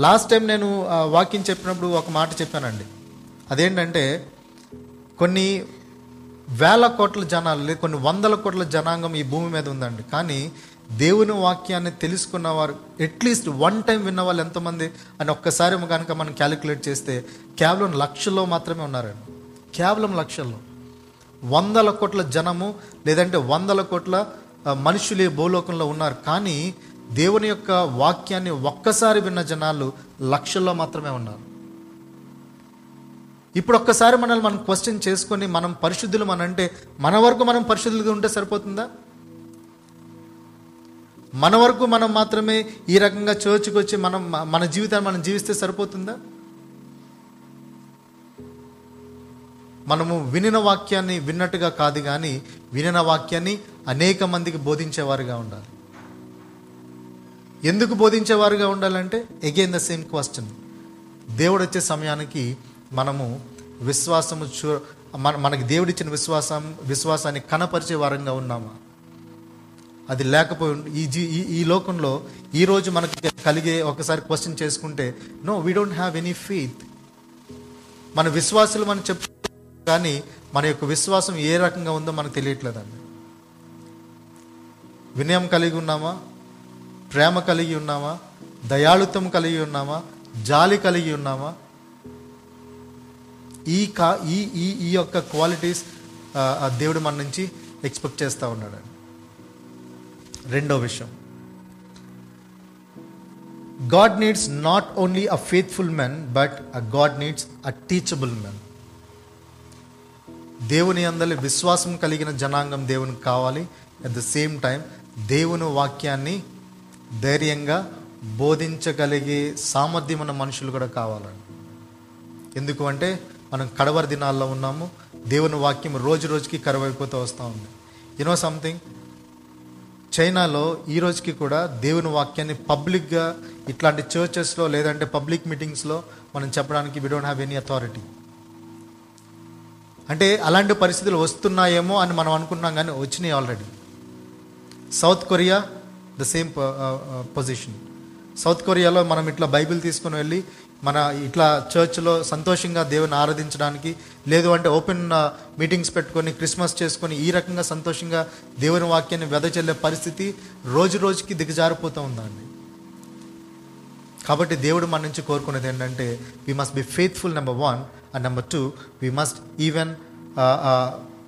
లాస్ట్ టైం నేను వాకింగ్ వాక్యం చెప్పినప్పుడు ఒక మాట చెప్పానండి. అదేంటంటే కొన్ని వేల కోట్ల జనాలు కొన్ని వందల కోట్ల జనాంగం ఈ భూమి మీద ఉందండి. కానీ దేవుని వాక్యాన్ని తెలుసుకున్నవారు అట్లీస్ట్ వన్ టైం విన్న వాళ్ళు ఎంతమంది అని ఒక్కసారి కనుక మనం క్యాలిక్యులేట్ చేస్తే కేవలం లక్షల్లో మాత్రమే ఉన్నారండి. కేవలం లక్షల్లో. వందల కోట్ల జనము లేదంటే వందల కోట్ల మనుషులు ఈ భూలోకంలో ఉన్నారు. కానీ దేవుని యొక్క వాక్యాన్ని ఒక్కసారి విన్న జనాలు లక్షల్లో మాత్రమే ఉన్నారు. ఇప్పుడు ఒక్కసారి మనల్ని మనం క్వశ్చన్ చేసుకొని మనం పరిశుద్ధులు మన అంటే మన వరకు మనం పరిశుద్ధులుగా ఉంటే సరిపోతుందా? మన వరకు మనం మాత్రమే ఈ రకంగా చర్చ్కి వచ్చి మనం మన జీవితాన్ని మనం జీవిస్తే సరిపోతుందా? మనము వినిన వాక్యాన్ని విన్నట్టుగా కాదు కానీ వినిన వాక్యాన్ని అనేక మందికి బోధించేవారుగా ఉండాలి. ఎందుకు బోధించేవారుగా ఉండాలంటే అగైన్ ద సేమ్ క్వశ్చన్ దేవుడు వచ్చే సమయానికి మనము విశ్వాసము చూ మన మనకి దేవుడిచ్చిన విశ్వాసం విశ్వాసాన్ని కనపరిచే వారంగా ఉన్నామా? అది లేకపోయి ఈ జీ ఈ- ఈ లోకంలో ఈరోజు మనకు మనకి కలిగే ఒకసారి క్వశ్చన్ చేసుకుంటే no we don't have any faith మన విశ్వాసులు మనం చెప్ కానీ మన యొక్క విశ్వాసం ఏ రకంగా ఉందో మనకు తెలియట్లేదండి. వినయం కలిగి ఉన్నామా? ప్రేమ కలిగి ఉన్నామా? దయాళుత్వం కలిగి ఉన్నామా? జాలి కలిగి ఉన్నామా? ఈ కా ఈ ఈ ఈ యొక్క క్వాలిటీస్ దేవుడు మన నుంచి ఎక్స్పెక్ట్ చేస్తూ ఉన్నాడు. రెండో విషయం. God needs not only a faithful men but a God needs a teachable men దేవుని అందరి విశ్వాసం కలిగిన జనాంగం దేవునికి కావాలి. అట్ ద సేమ్ టైం దేవుని వాక్యాన్ని ధైర్యంగా బోధించగలిగే సామర్థ్యం ఉన్న మనుషులు కూడా కావాలండి. ఎందుకు అంటే మనం కడవరి దినాల్లో ఉన్నాము. దేవుని వాక్యం రోజు రోజుకి కరువైపోతూ వస్తూ ఉంది. యునో సంథింగ్ చైనాలో ఈ రోజుకి కూడా దేవుని వాక్యాన్ని పబ్లిక్గా ఇట్లాంటి చర్చెస్లో లేదంటే పబ్లిక్ మీటింగ్స్లో మనం చెప్పడానికి we don't have any authority అంటే అలాంటి పరిస్థితులు వస్తున్నాయేమో అని మనం అనుకున్నాం కానీ వచ్చినాయి already South Korea the same position South కొరియాలో మనం ఇట్లా బైబిల్ తీసుకుని వెళ్ళి మన ఇట్లా చర్చ్లో సంతోషంగా దేవుని ఆరాధించడానికి లేదు అంటే ఓపెన్ మీటింగ్స్ పెట్టుకొని క్రిస్మస్ చేసుకొని ఈ రకంగా సంతోషంగా దేవుని వాక్యాన్ని వెదజల్లే పరిస్థితి రోజు రోజుకి దిగజారిపోతూ ఉందండి కాబట్టి దేవుడు మన నుంచి కోరుకునేది ఏంటంటే we must be faithful number one and number two we must even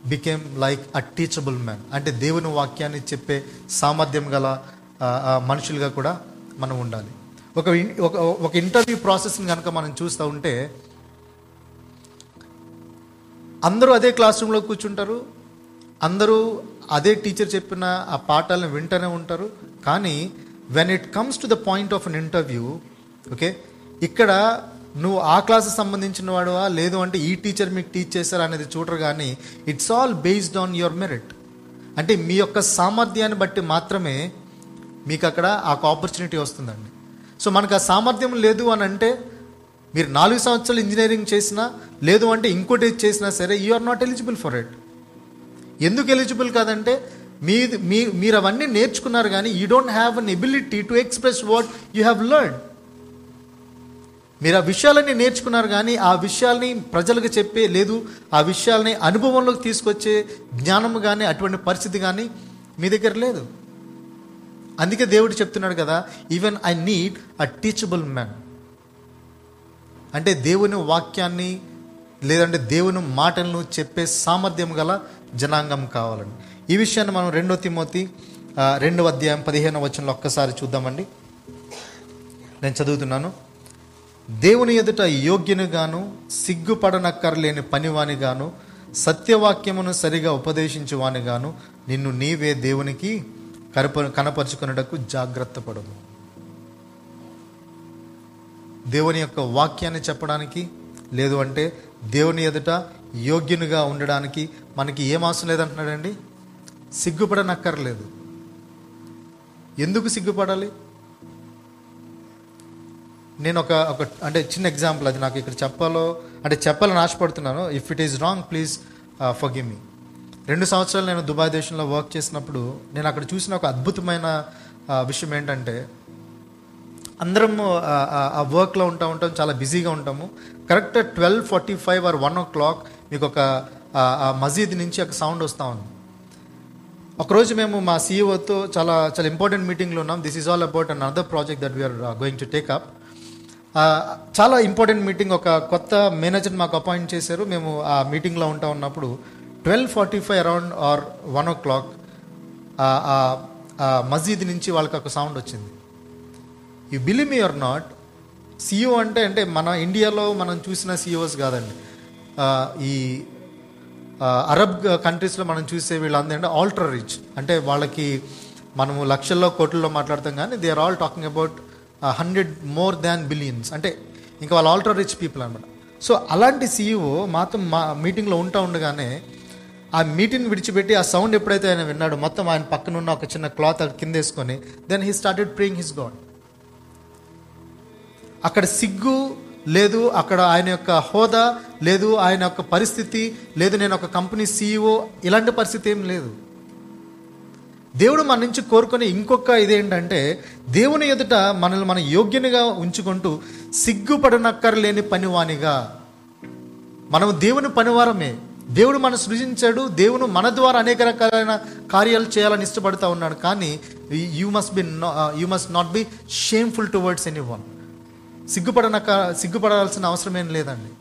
became like a teachable man అంటే దేవుని వాక్యాన్ని చెప్పే సామర్థ్యం గల మనుషులుగా కూడా మనం ఉండాలి. ఒక ఇన్- ఒక ఒక ఇంటర్వ్యూ ప్రాసెస్ని కనుక మనం చూస్తూ ఉంటే అందరూ అదే క్లాస్ రూమ్లో కూర్చుంటారు అందరూ అదే టీచర్ చెప్పిన ఆ పాఠాలను వింటూనే ఉంటారు కానీ when it comes to the point of an interview okay ఇక్కడ నువ్వు ఆ క్లాస్కి సంబంధించిన వాడువా లేదు అంటే ఈ టీచర్ మీకు టీచ్ చేశారు అనేది చూడరు కానీ it's all based on your merit అంటే మీ యొక్క సామర్థ్యాన్ని బట్టి మాత్రమే మీకు అక్కడ ఆ ఆపర్చునిటీ వస్తుందండి. సో మనకు ఆ సామర్థ్యం లేదు అని అంటే మీరు నాలుగు సంవత్సరాలు ఇంజనీరింగ్ చేసినా లేదు అంటే ఇంకోటి చేసినా సరే you are not eligible for it ఎందుకు ఎలిజిబుల్ కాదంటే మీ మీ మీరు అవన్నీ నేర్చుకున్నారు కానీ you don't have an ability to express what you have learn మీరు ఆ విషయాలన్నీ నేర్చుకున్నారు కానీ ఆ విషయాల్ని ప్రజలకు చెప్పే లేదు ఆ విషయాల్ని అనుభవంలోకి తీసుకొచ్చే జ్ఞానం కానీ అటువంటి పరిస్థితి కానీ మీ దగ్గర లేదు. అందుకే దేవుడు చెప్తున్నాడు కదా even I need a teachable man అంటే దేవుని వాక్యాన్ని లేదంటే దేవుని మాటలను చెప్పే సామర్థ్యం గల జనాంగం కావాలండి. ఈ విషయాన్ని మనం రెండో తిమోతి రెండవ అధ్యాయం పదిహేను వచనంలో ఒక్కసారి చూద్దామండి. నేను చదువుతున్నాను. దేవుని ఎదుట యోగ్యునిగాను సిగ్గుపడనక్కర్లేని పనివానిగాను సత్యవాక్యమును సరిగా ఉపదేశించువానిగాను నిన్ను నీవే దేవునికి కనప కనపరుచుకున్నటకు జాగ్రత్త పడము. దేవుని యొక్క వాక్యాన్ని చెప్పడానికి లేదు అంటే దేవుని ఎదుట యోగ్యునిగా ఉండడానికి మనకి ఏం అవసరం లేదంటున్నాడండి? సిగ్గుపడనక్కర్లేదు. ఎందుకు సిగ్గుపడాలి? నేను ఒక ఒక అంటే చిన్న ఎగ్జాంపుల్ అది నాకు ఇక్కడ చెప్పాలో అంటే చెప్పాలని ఆశపడుతున్నాను. If it is wrong please for me రెండు సంవత్సరాలు నేను దుబాయ్ దేశంలో వర్క్ చేసినప్పుడు నేను అక్కడ చూసిన ఒక అద్భుతమైన విషయం ఏంటంటే అందరం ఆ, వర్క్లో ఉంటా ఉంటాం చాలా బిజీగా ఉంటాము. Correct twelve forty five or one o'clock మీకు ఒక మసీద్ నుంచి ఒక సౌండ్ వస్తూ ఉంది. ఒకరోజు మేము మా సీఈఓతో చాలా చాలా ఇంపార్టెంట్ మీటింగ్లో ఉన్నాం. This is all about an other project that we're going to take up చాలా ఇంపార్టెంట్ మీటింగ్ ఒక కొత్త మేనేజర్ మాకు అపాయింట్ చేశారు. మేము ఆ మీటింగ్లో ఉంటా ఉన్నప్పుడు twelve forty five around or one o'clock మసీద్ నుంచి వాళ్ళకి ఒక సౌండ్ వచ్చింది. You believe me are not CEO అంటే అంటే మన ఇండియాలో మనం చూసిన సిఇఓస్ కాదండి. ఈ అరబ్ కంట్రీస్లో మనం చూసే వీళ్ళందరూ అంటే ఆల్ట్రా రిచ్ అంటే వాళ్ళకి మనము లక్షల్లో కోట్లలో మాట్లాడతాం కానీ they are all talking about hundred more than billions అంటే ఇంకా వాళ్ళు ఆల్ట్రా రిచ్ పీపుల్ అనమాట సో అలాంటి సీఈఓ మాతో మా మీటింగ్లో ఉంటా ఉండగానే ఆ మీటింగ్ విడిచిపెట్టి ఆ సౌండ్ ఎప్పుడైతే ఆయన విన్నాడో మొత్తం ఆయన పక్కన ఉన్న ఒక చిన్న క్లాత్ కింద వేసుకొని then he started praying his God అక్కడ సిగ్గు లేదు అక్కడ ఆయన యొక్క హోదా లేదు ఆయన యొక్క పరిస్థితి లేదు నేను ఒక కంపెనీ సీఈఓ ఇలాంటి పరిస్థితి ఏం లేదు. దేవుడు మన నుంచి కోరుకునే ఇంకొక ఇదేంటంటే దేవుని ఎదుట మనల్ని మన యోగ్యనిగా ఉంచుకుంటూ సిగ్గుపడనక్కర్లేని పనివానిగా. మనం దేవుని పనివారమే. దేవుడు మనం సృజించాడు. దేవుడు మన ద్వారా అనేక రకాలైన కార్యాలు చేయాలని ఇష్టపడుతూ ఉన్నాడు. కానీ you must be you must not be shameful towards any one సిగ్గుపడనక సిగ్గుపడాల్సిన అవసరం ఏం లేదండి.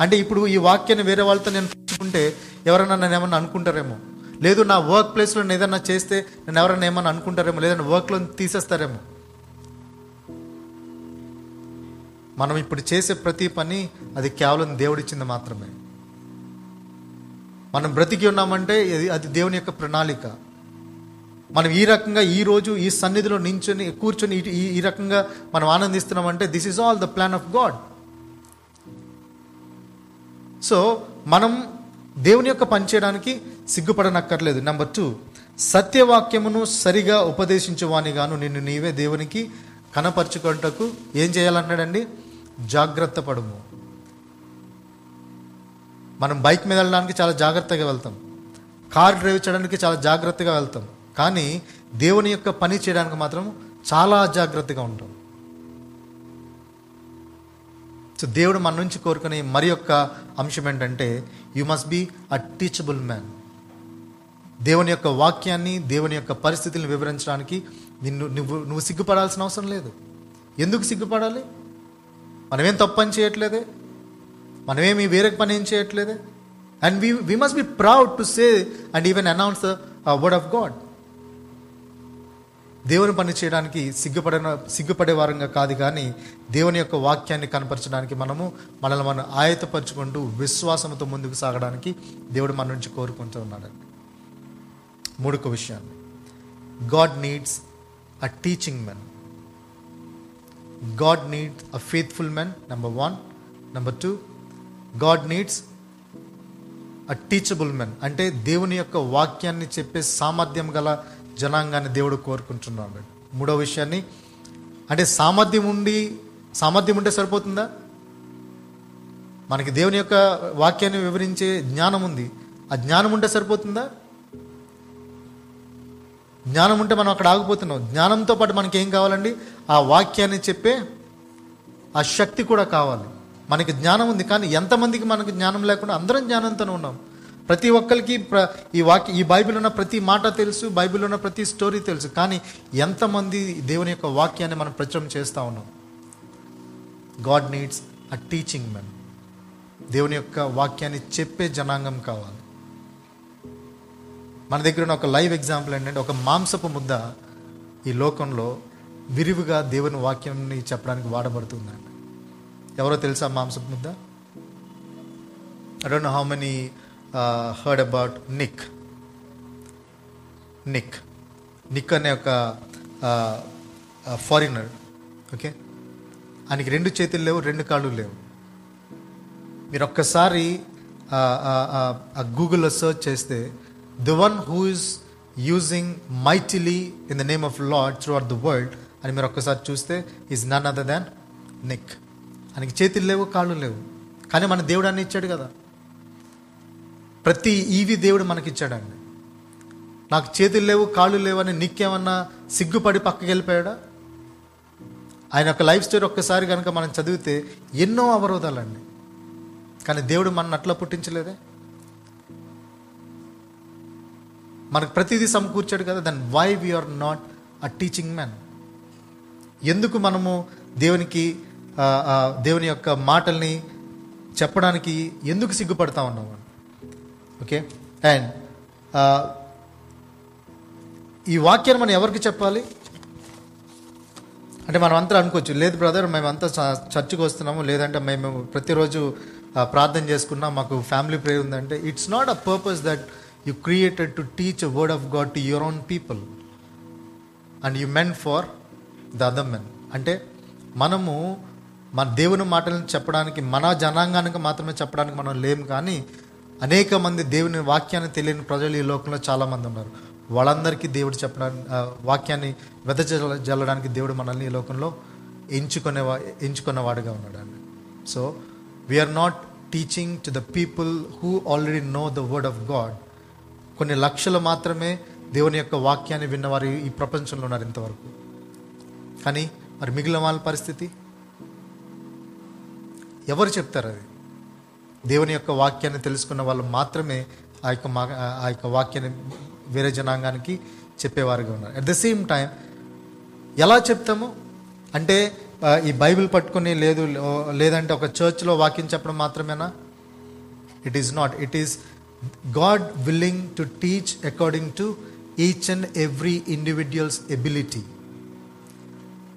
అంటే ఇప్పుడు ఈ వాక్యాన్ని వేరే వాళ్ళతో నేను పంచుకుంటే ఎవరైనా నన్ను ఏమన్నా అనుకుంటారేమో. లేదు నా వర్క్ ప్లేస్లో నేను ఏదన్నా చేస్తే నేను ఎవరైనా ఏమన్నా అనుకుంటారేమో. లేదంటే వర్క్లో తీసేస్తారేమో. మనం ఇప్పుడు చేసే ప్రతి పని అది కేవలం దేవుడిచ్చింది మాత్రమే. మనం బ్రతికి ఉన్నామంటే ఇది- అది దేవుని యొక్క ప్రణాళిక. మనం ఈ రకంగా ఈ రోజు ఈ సన్నిధిలో నించుని కూర్చొని ఈ- ఈ రకంగా మనం ఆనందిస్తున్నామంటే this is all the plan of God so మనం దేవుని యొక్క పని చేయడానికి సిగ్గుపడనక్కర్లేదు. నెంబర్ టూ సత్యవాక్యమును సరిగా ఉపదేశించువానిగాను నిన్ను నీవే దేవునికి కనపరుచుకుంటకు ఏం చేయాలన్నాడండి? జాగ్రత్త పడము. మనం బైక్ మీద వెళ్ళడానికి చాలా జాగ్రత్తగా వెళ్తాం. కార్ డ్రైవ్ చేయడానికి చాలా జాగ్రత్తగా వెళ్తాం. కానీ దేవుని యొక్క పని చేయడానికి మాత్రం చాలా జాగ్రత్తగా ఉంటాం. సో దేవుడు మన నుంచి కోరుకునే మరి యొక్క అంశం ఏంటంటే you must be a teachable man దేవుని యొక్క వాక్యాన్ని దేవుని యొక్క పరిస్థితులను వివరించడానికి నిన్ను నువ్వు నువ్వు సిగ్గుపడాల్సిన అవసరం లేదు. ఎందుకు సిగ్గుపడాలి? మనమేం తప్పని చేయట్లేదే. మనమేమి వేరే పని ఏం చేయట్లేదే? And we we must be proud to say and even announce the word of God దేవుని పని చేయడానికి సిగ్గుపడిన సిగ్గుపడే వారంగా కాదు కానీ దేవుని యొక్క వాక్యాన్ని కనపరచడానికి మనము మనల్ని మనం ఆయతపరుచుకుంటూ విశ్వాసంతో ముందుకు సాగడానికి దేవుడు మన నుంచి కోరుకుంటూ ఉన్నాడండి మూడొక విషయాన్ని. God needs a teaching men God needs a faithful men number one number two God needs a teachable men. అంటే దేవుని యొక్క వాక్యాన్ని చెప్పే సామర్థ్యం గల జనాంగాన్ని దేవుడు కోరుకుంటున్నాడు. మూడో విషయాన్ని అంటే సామర్థ్యం ఉండి సామర్థ్యం ఉంటే సరిపోతుందా? మనకి దేవుని యొక్క వాక్యాన్ని వివరించే జ్ఞానం ఉంది. ఆ జ్ఞానం ఉంటే సరిపోతుందా? జ్ఞానం ఉంటే మనం అక్కడ ఆగిపోతున్నాం. జ్ఞానంతో పాటు మనకి ఏం కావాలండి? ఆ వాక్యాన్ని చెప్పే ఆ శక్తి కూడా కావాలి. మనకి జ్ఞానం ఉంది కానీ ఎంతమందికి మనకు జ్ఞానం లేకుండా అందరం జ్ఞానంతోనే ఉన్నాం. ప్రతి ఒక్కరికి ప్ర ఈ వాక్య ఈ బైబిల్ ఉన్న ప్రతి మాట తెలుసు బైబిల్ ఉన్న ప్రతి స్టోరీ తెలుసు కానీ ఎంతమంది దేవుని యొక్క వాక్యాన్ని మనం ప్రచురం చేస్తూ ఉన్నాం? God needs a teaching men. దేవుని యొక్క వాక్యాన్ని చెప్పే జనాంగం కావాలి. మన దగ్గర ఉన్న ఒక లైవ్ ఎగ్జాంపుల్ ఏంటంటే ఒక మాంసపు ముద్ద ఈ లోకంలో విరివిగా దేవుని వాక్యాన్ని చెప్పడానికి వాడబడుతుందండి ఎవరో తెలుసా మాంసం ముద్ద? I don't know how many heard about Nick Nick Nick అనే ఒక uh, uh, ఫారినర్ ఓకే ఆయనకి రెండు చేతులు లేవు రెండు కాళ్ళు లేవు. మీరు ఒక్కసారి uh, గూగుల్లో సెర్చ్ చేస్తే the one who is using mightily in the name of Lord throughout the world అని మీరు ఒక్కసారి చూస్తే is none other than Nick ఆయనకి చేతులు లేవు కాళ్ళు లేవు. కానీ మన దేవుడు అన్ని ఇచ్చాడు కదా. ప్రతి ఈవి దేవుడు మనకి ఇచ్చాడండి. నాకు చేతులు లేవు కాళ్ళు లేవు అని నిక్కేమన్నా సిగ్గుపడి పక్కకి వెళ్ళిపోయాడా? ఆయన యొక్క లైఫ్ స్టోరీ ఒక్కసారి కనుక మనం చదివితే ఎన్నో అవరోధాలండి. కానీ దేవుడు మన అట్లా పుట్టించలేదే? మనకు ప్రతిదీ సమకూర్చాడు కదా then why we're not a teaching man ఎందుకు మనము దేవునికి దేవుని యొక్క మాటల్ని చెప్పడానికి ఎందుకు సిగ్గుపడతా ఉన్నాము ఓకే? అండ్ ఈ వాక్యాన్ని మనం ఎవరికి చెప్పాలి? అంటే మనం అంతా అనుకోవచ్చు లేదు బ్రదర్ మేమంతా చ- చర్చికి వస్తున్నాము లేదంటే మేము ప్రతిరోజు ప్రార్థన చేసుకున్నాం మాకు ఫ్యామిలీ ప్రేయర్ ఉందంటే it's not a purpose that you created to teach a word of God to your own people and you men for the other men అంటే మనము మన దేవుని మాటలను చెప్పడానికి మన జనాంగానికి మాత్రమే చెప్పడానికి మనం లేము కానీ అనేక మంది దేవుని వాక్యాన్ని తెలియని ప్రజలు ఈ లోకంలో చాలామంది ఉన్నారు. వాళ్ళందరికీ దేవుడు చెప్పడానికి వాక్యాన్ని వెద జల్లడానికి దేవుడు మనల్ని ఈ లోకంలో ఎంచుకునే ఎంచుకున్నవాడుగా ఉన్నాడు అండి so we're not teaching to the people who already know the word of God కొన్ని లక్షలు మాత్రమే దేవుని యొక్క వాక్యాన్ని విన్నవారు ఈ ప్రపంచంలో ఉన్నారు ఇంతవరకు. కానీ మరి మిగిలిన వాళ్ళ పరిస్థితి? ఎవరు చెప్తారు అది? దేవుని యొక్క వాక్యాన్ని తెలుసుకున్న వాళ్ళు మాత్రమే ఆ యొక్క మా ఆ యొక్క వాక్యాన్ని వేరే జనాంగానికి చెప్పేవారుగా ఉన్నారు. అట్ ద సేమ్ టైం ఎలా చెప్తాము? అంటే ఈ బైబిల్ పట్టుకుని లేదు లేదంటే ఒక చర్చ్లో వాక్యం చెప్పడం మాత్రమేనా? It is not it is God willing to teach according to each and every individuals ability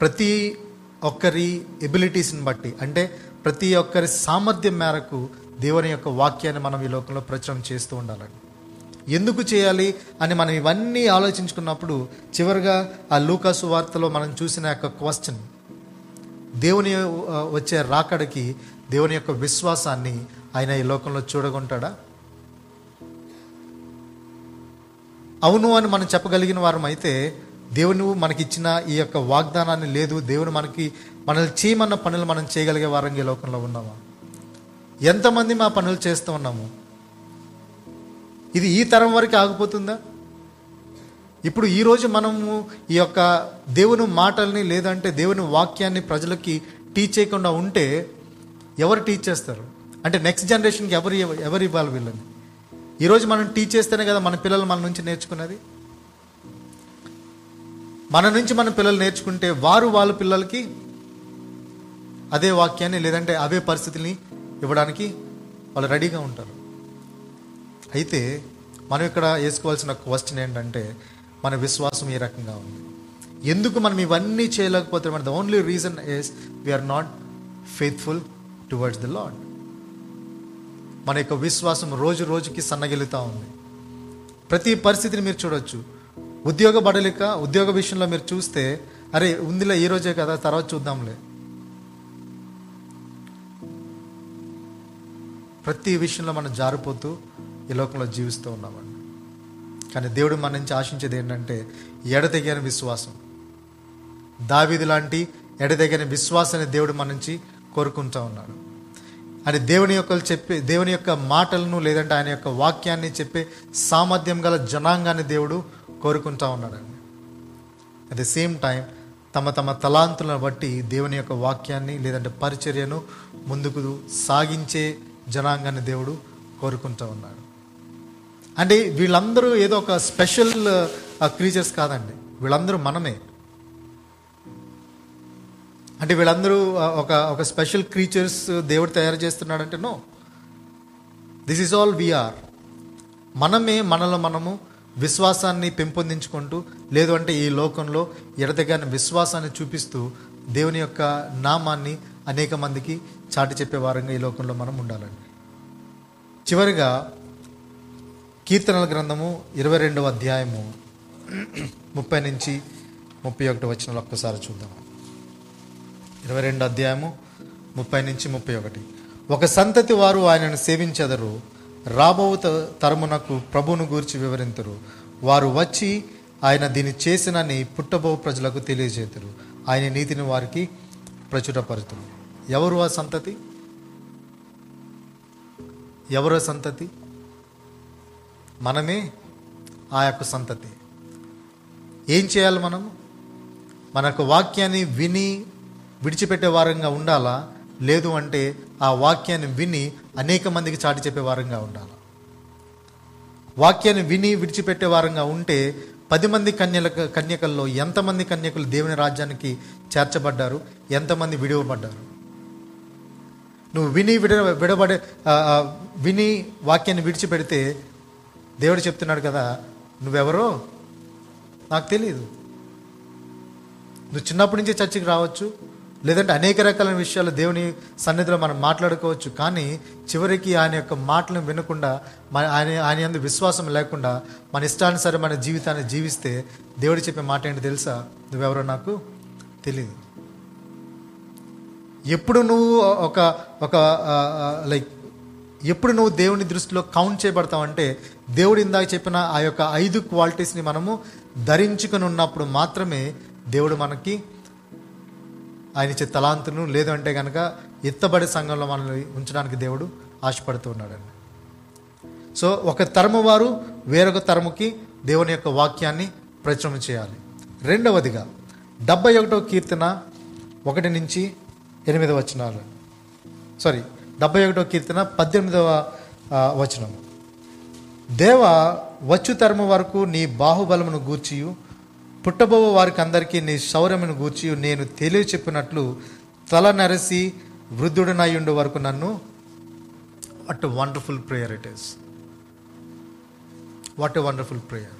ప్రతి ఒక్కరి ఎబిలిటీస్ని బట్టి. అంటే ప్రతి ఒక్కరి సామర్థ్యం మేరకు దేవుని యొక్క వాక్యాన్ని మనం ఈ లోకంలో ప్రచురం చేస్తూ ఉండాలండి. ఎందుకు చేయాలి అని మనం ఇవన్నీ ఆలోచించుకున్నప్పుడు చివరిగా ఆ లూకాసు వార్తలో మనం చూసిన యొక్క క్వశ్చన్ దేవుని వచ్చే రాకడికి దేవుని యొక్క విశ్వాసాన్ని ఆయన ఈ లోకంలో చూడగొంటాడా? అవును అని మనం చెప్పగలిగిన వారం అయితే దేవుని మనకిచ్చిన ఈ యొక్క వాగ్దానాన్ని లేదు దేవుని మనకి మనల్ని చేయమన్న పనులు మనం చేయగలిగే వారంగా ఈ లోకంలో ఉన్నామా? ఎంతమంది మా పనులు చేస్తూ ఉన్నాము? ఇది ఈ తరం వరకు ఆగిపోతుందా? ఇప్పుడు ఈరోజు మనము ఈ యొక్క దేవుని మాటల్ని లేదంటే దేవుని వాక్యాన్ని ప్రజలకి టీచ్ చేయకుండా ఉంటే ఎవరు టీచ్ చేస్తారు? అంటే నెక్స్ట్ జనరేషన్కి ఎవరు ఎవరు ఇవ్వాలి వీళ్ళని? ఈరోజు మనం టీచ్ చేస్తేనే కదా మన పిల్లలు మన నుంచి నేర్చుకున్నది. మన నుంచి మన పిల్లలు నేర్చుకుంటే వారు వాళ్ళ పిల్లలకి అదే వాక్యాన్ని లేదంటే అవే పరిస్థితుల్ని ఇవ్వడానికి వాళ్ళు రెడీగా ఉంటారు. అయితే మనం ఇక్కడ వేసుకోవాల్సిన క్వశ్చన్ ఏంటంటే మన విశ్వాసం ఏ రకంగా ఉంది? ఎందుకు మనం ఇవన్నీ చేయలేకపోతే మన the only reason is we're not faithful towards the Lord మన యొక్క విశ్వాసం రోజు రోజుకి సన్నగిలుతూ ఉంది. ప్రతి పరిస్థితిని మీరు చూడొచ్చు. ఉద్యోగ బడలిక ఉద్యోగ విషయంలో మీరు చూస్తే అరే ఉందిలే ఈ రోజే కదా తర్వాత చూద్దాంలే. ప్రతి విషయంలో మనం జారిపోతూ ఈ లోకంలో జీవిస్తూ ఉన్నామండి. కానీ దేవుడు మన నుంచి ఆశించేది ఏంటంటే ఎడతెగని విశ్వాసం. దావీదు లాంటి ఎడతెగని విశ్వాసాన్ని దేవుడు మన నుంచి కోరుకుంటూ ఉన్నాడు. అని దేవుని యొక్క చెప్పే దేవుని యొక్క మాటలను లేదంటే ఆయన యొక్క వాక్యాన్ని చెప్పే సామర్థ్యం గల జనాంగాన్ని దేవుడు కోరుకుంటా ఉన్నాడండి. అట్ ద సేమ్ టైం తమ తమ తలాంతులను బట్టి దేవుని యొక్క వాక్యాన్ని లేదంటే పరిచర్యను ముందుకు సాగించే జనాంగాన్ని దేవుడు కోరుకుంటూ ఉన్నాడు. అంటే వీళ్ళందరూ ఏదో ఒక స్పెషల్ క్రీచర్స్ కాదండి. వీళ్ళందరూ మనమే. అంటే వీళ్ళందరూ ఒక ఒక స్పెషల్ క్రీచర్స్ దేవుడు తయారు చేస్తున్నాడంటే no. This is all we're మనమే మనలో మనము విశ్వాసాన్ని పెంపొందించుకుంటూ లేదు అంటే ఈ లోకంలో ఎడతగాని విశ్వాసాన్ని చూపిస్తూ దేవుని యొక్క నామాన్ని అనేక మందికి చాటి చెప్పే వారంగా ఈ లోకంలో మనం ఉండాలండి. చివరిగా కీర్తనల గ్రంథము ఇరవై రెండవ అధ్యాయము ముప్పై నుంచి ముప్పై ఒకటి వచ్చిన ఒక్కసారి చూద్దాం. ఇరవై రెండు అధ్యాయము ముప్పై నుంచి ముప్పై ఒకటి. ఒక సంతతి వారు ఆయనను సేవించెదరు రాబో త- తరమునకు ప్రభువును గూర్చి వివరింతురు. వారు వచ్చి ఆయన దీన్ని చేసినని పుట్టబో ప్రజలకు తెలియజేతురు. ఆయన నీతిని వారికి ప్రచురపరుతురు. ఎవరు ఆ సంతతి? ఎవరు సంతతి? మనమే ఆ యొక్క సంతతి. ఏం చేయాలి మనము? మన యొక్క వాక్యాన్ని విని విడిచిపెట్టే వారంగా ఉండాలా? లేదు అంటే ఆ వాక్యాన్ని విని అనేక మందికి చాటి చెప్పే వారంగా ఉండాలా? వాక్యాన్ని విని విడిచిపెట్టే వారంగా ఉంటే పది మంది కన్యల కన్యకల్లో ఎంతమంది కన్యకులు దేవుని రాజ్యానికి చేర్చబడ్డారు? ఎంతమంది విడివబడ్డారు? నువ్వు విని విడ విడబడే విని వాక్యాన్ని విడిచిపెడితే దేవుడు చెప్తున్నాడు కదా నువ్వెవరో? నాకు తెలియదు నువ్వు చిన్నప్పటి నుంచే చర్చికి రావచ్చు లేదంటే అనేక రకాలైన విషయాలు దేవుని సన్నిధిలో మనం మాట్లాడుకోవచ్చు కానీ చివరికి ఆయన యొక్క మాటలను వినకుండా మన ఆయన ఆయన ఎందు విశ్వాసం లేకుండా మన ఇష్టానుసారి మన జీవితాన్ని జీవిస్తే దేవుడు చెప్పే మాట ఏంటి తెలుసా? నువ్వెవరో నాకు తెలియదు ఎప్పుడు నువ్వు ఒక ఒక లైక్ ఎప్పుడు నువ్వు దేవుని దృష్టిలో కౌంట్ చేయబడతావు అంటే దేవుడు ఇందాక చెప్పిన ఆ యొక్క ఐదు క్వాలిటీస్ని మనము ధరించుకుని ఉన్నప్పుడు మాత్రమే దేవుడు మనకి ఆయన ఇచ్చే తలాంతును లేదంటే కనుక ఎత్తబడే సంఘంలో మనల్ని ఉంచడానికి దేవుడు ఆశపడుతూ ఉన్నాడండి. సో ఒక తరము వారు వేరొక తరముకి దేవుని యొక్క వాక్యాన్ని ప్రచురణ చేయాలి. రెండవదిగా డెబ్బై ఒకటో కీర్తన ఒకటి నుంచి ఎనిమిదవ వచనాలు. సారీ డెబ్బై ఒకటో కీర్తన పద్దెనిమిదవ వచనం. దేవ వచ్చు తరము వరకు నీ బాహుబలమును గూర్చియు. పుట్టబో వారికి అందరికీ నీ శౌర్యమును గూర్చి నేను తెలియ చెప్పినట్లు తల నరసి వృద్ధుడనయ్యుండే వరకు నన్ను. What wonderful prayer it is what a wonderful prayer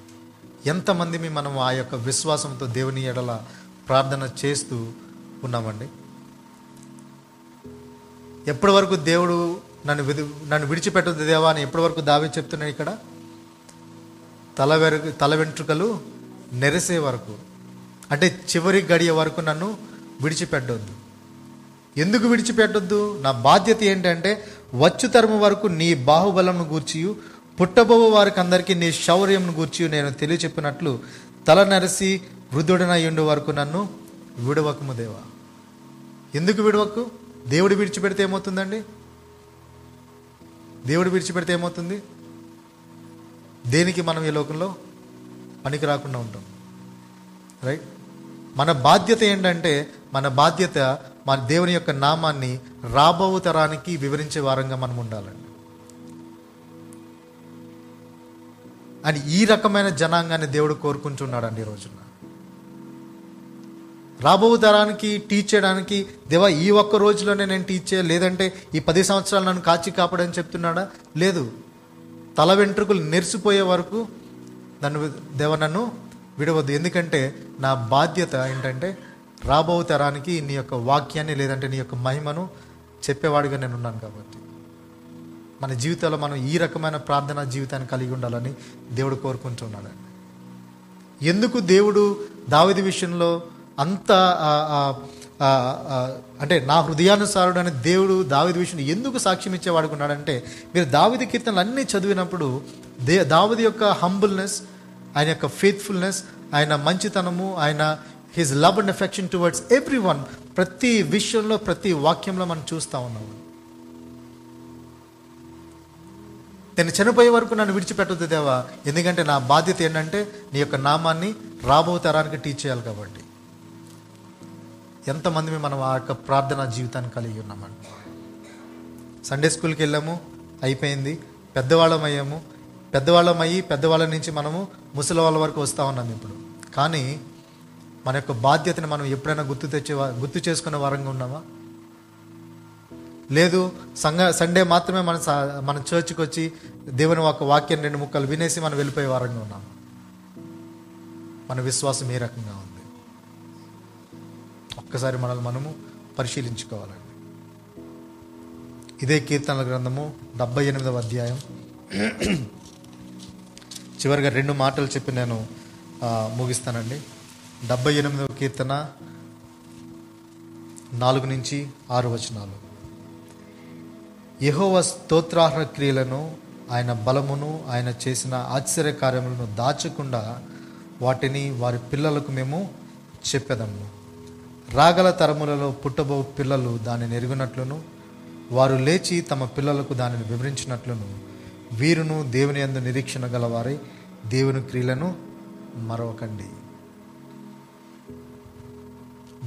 ఎంతమంది మనం ఆ యొక్క విశ్వాసంతో దేవుని ఎడల ప్రార్థన చేస్తూ ఉన్నామండి? ఎప్పటి వరకు దేవుడు నన్ను విధి నన్ను విడిచిపెట్టదు దేవా అని ఎప్పటి వరకు దావి చెప్తున్నాడు ఇక్కడ? తల వెరుగు తల వెంట్రుకలు నెరసే వరకు. అంటే చివరి గడియ వరకు నన్ను విడిచిపెట్టొద్దు. ఎందుకు విడిచిపెట్టొద్దు? నా బాధ్యత ఏంటంటే వచ్చు తరము వరకు నీ బాహుబలంను గూర్చియు పుట్టబోవు వారికి అందరికీ నీ శౌర్యంను గూర్చి నేను తెలియచెప్పినట్లు తల నరసి వృద్ధుడనయ్యుండు వరకు నన్ను విడవకము దేవా. ఎందుకు విడవకు? దేవుడు విడిచిపెడితే ఏమవుతుందండి? దేవుడు విడిచిపెడితే ఏమవుతుంది? దేనికి మనం ఈ లోకంలో పనికి రాకుండా ఉంటాం? రైట్? మన బాధ్యత ఏంటంటే మన బాధ్యత మన దేవుని యొక్క నామాన్ని రాబో తరానికి వివరించే వారంగా మనం ఉండాలండి. అని ఈ రకమైన జనాంగాన్ని దేవుడు కోరుకుంటున్నాడండి ఈ రోజున రాబో తరానికి టీచ్ చేయడానికి దేవా ఈ ఒక్క రోజులోనే నేను టీచ్ చేయ లేదంటే ఈ పది సంవత్సరాలు నన్ను కాచి కాపాడని చెప్తున్నాడా? లేదు. తల వెంట్రుకలు నెరిసిపోయే వరకు నన్ను దేవ నన్ను విడవద్దు. ఎందుకంటే నా బాధ్యత ఏంటంటే రాబో తరానికి నీ యొక్క వాక్యాన్ని లేదంటే నీ యొక్క మహిమను చెప్పేవాడిగా నేను ఉన్నాను కాబట్టి. మన జీవితంలో మనం ఈ రకమైన ప్రార్థనా జీవితాన్ని కలిగి ఉండాలని దేవుడు కోరుకుంటున్నాడు. ఎందుకు దేవుడు దావిది విషయంలో అంత అంటే నా హృదయానుసారుడు అనే దేవుడు దావిది విషయం ఎందుకు సాక్ష్యం ఇచ్చేవాడుకున్నాడంటే మీరు దావిది కీర్తనలు అన్నీ చదివినప్పుడు దే దావిది యొక్క హంబుల్నెస్ ఆయన యొక్క ఫెయిత్ఫుల్నెస్ ఆయన మంచితనము ఆయన his love and affection towards every one ప్రతి విషయంలో ప్రతి వాక్యంలో మనం చూస్తూ ఉన్నాము నేను చనిపోయే వరకు నన్ను విడిచిపెట్టొద్దు దేవా. ఎందుకంటే నా బాధ్యత ఏంటంటే నీ యొక్క నామాన్ని రాబో తరానికి టీచ్ చేయాలి కాబట్టి. ఎంతమంది మనం ఆ యొక్క ప్రార్థనా జీవితాన్ని కలిగి ఉన్నామండి? సండే స్కూల్కి వెళ్ళాము అయిపోయింది. పెద్దవాళ్ళం అయ్యాము. పెద్దవాళ్ళం అయ్యి పెద్దవాళ్ళ నుంచి మనము ముసలి వాళ్ళ వరకు వస్తూ ఉన్నాం ఇప్పుడు. కానీ మన యొక్క బాధ్యతని మనం ఎప్పుడైనా గుర్తు తెచ్చే గుర్తు చేసుకునే వారంగా ఉన్నామా? లేదు సంఘ సండే మాత్రమే మన మన చర్చ్కి వచ్చి దేవుని ఒక వాక్యం రెండు ముక్కలు వినేసి మనం వెళ్ళిపోయే వారంగా ఉన్నాం. మన విశ్వాసం ఏ రకంగా ఉంది? ఒక్కసారి మనల్ని మనము పరిశీలించుకోవాలండి. ఇదే కీర్తనల గ్రంథము డెబ్బై ఎనిమిదవ అధ్యాయం. చివరిగా రెండు మాటలు చెప్పి నేను ముగిస్తానండి. డెబ్బై ఎనిమిదవ కీర్తన నాలుగు నుంచి ఆరు వచనాలు. యహోవ స్తోత్రార్హ క్రియలను ఆయన బలమును ఆయన చేసిన ఆశ్చర్య కార్యములను దాచకుండా వాటిని వారి పిల్లలకు మేము చెప్పేదము. రాగల తరములలో పుట్టబో పిల్లలు దానిని ఎరుగునట్లును వారు లేచి తమ పిల్లలకు దానిని వివరించినట్లును. వీరును దేవుని యందు నిరీక్షణ గలవారై దేవుని క్రియలను మరవకండి.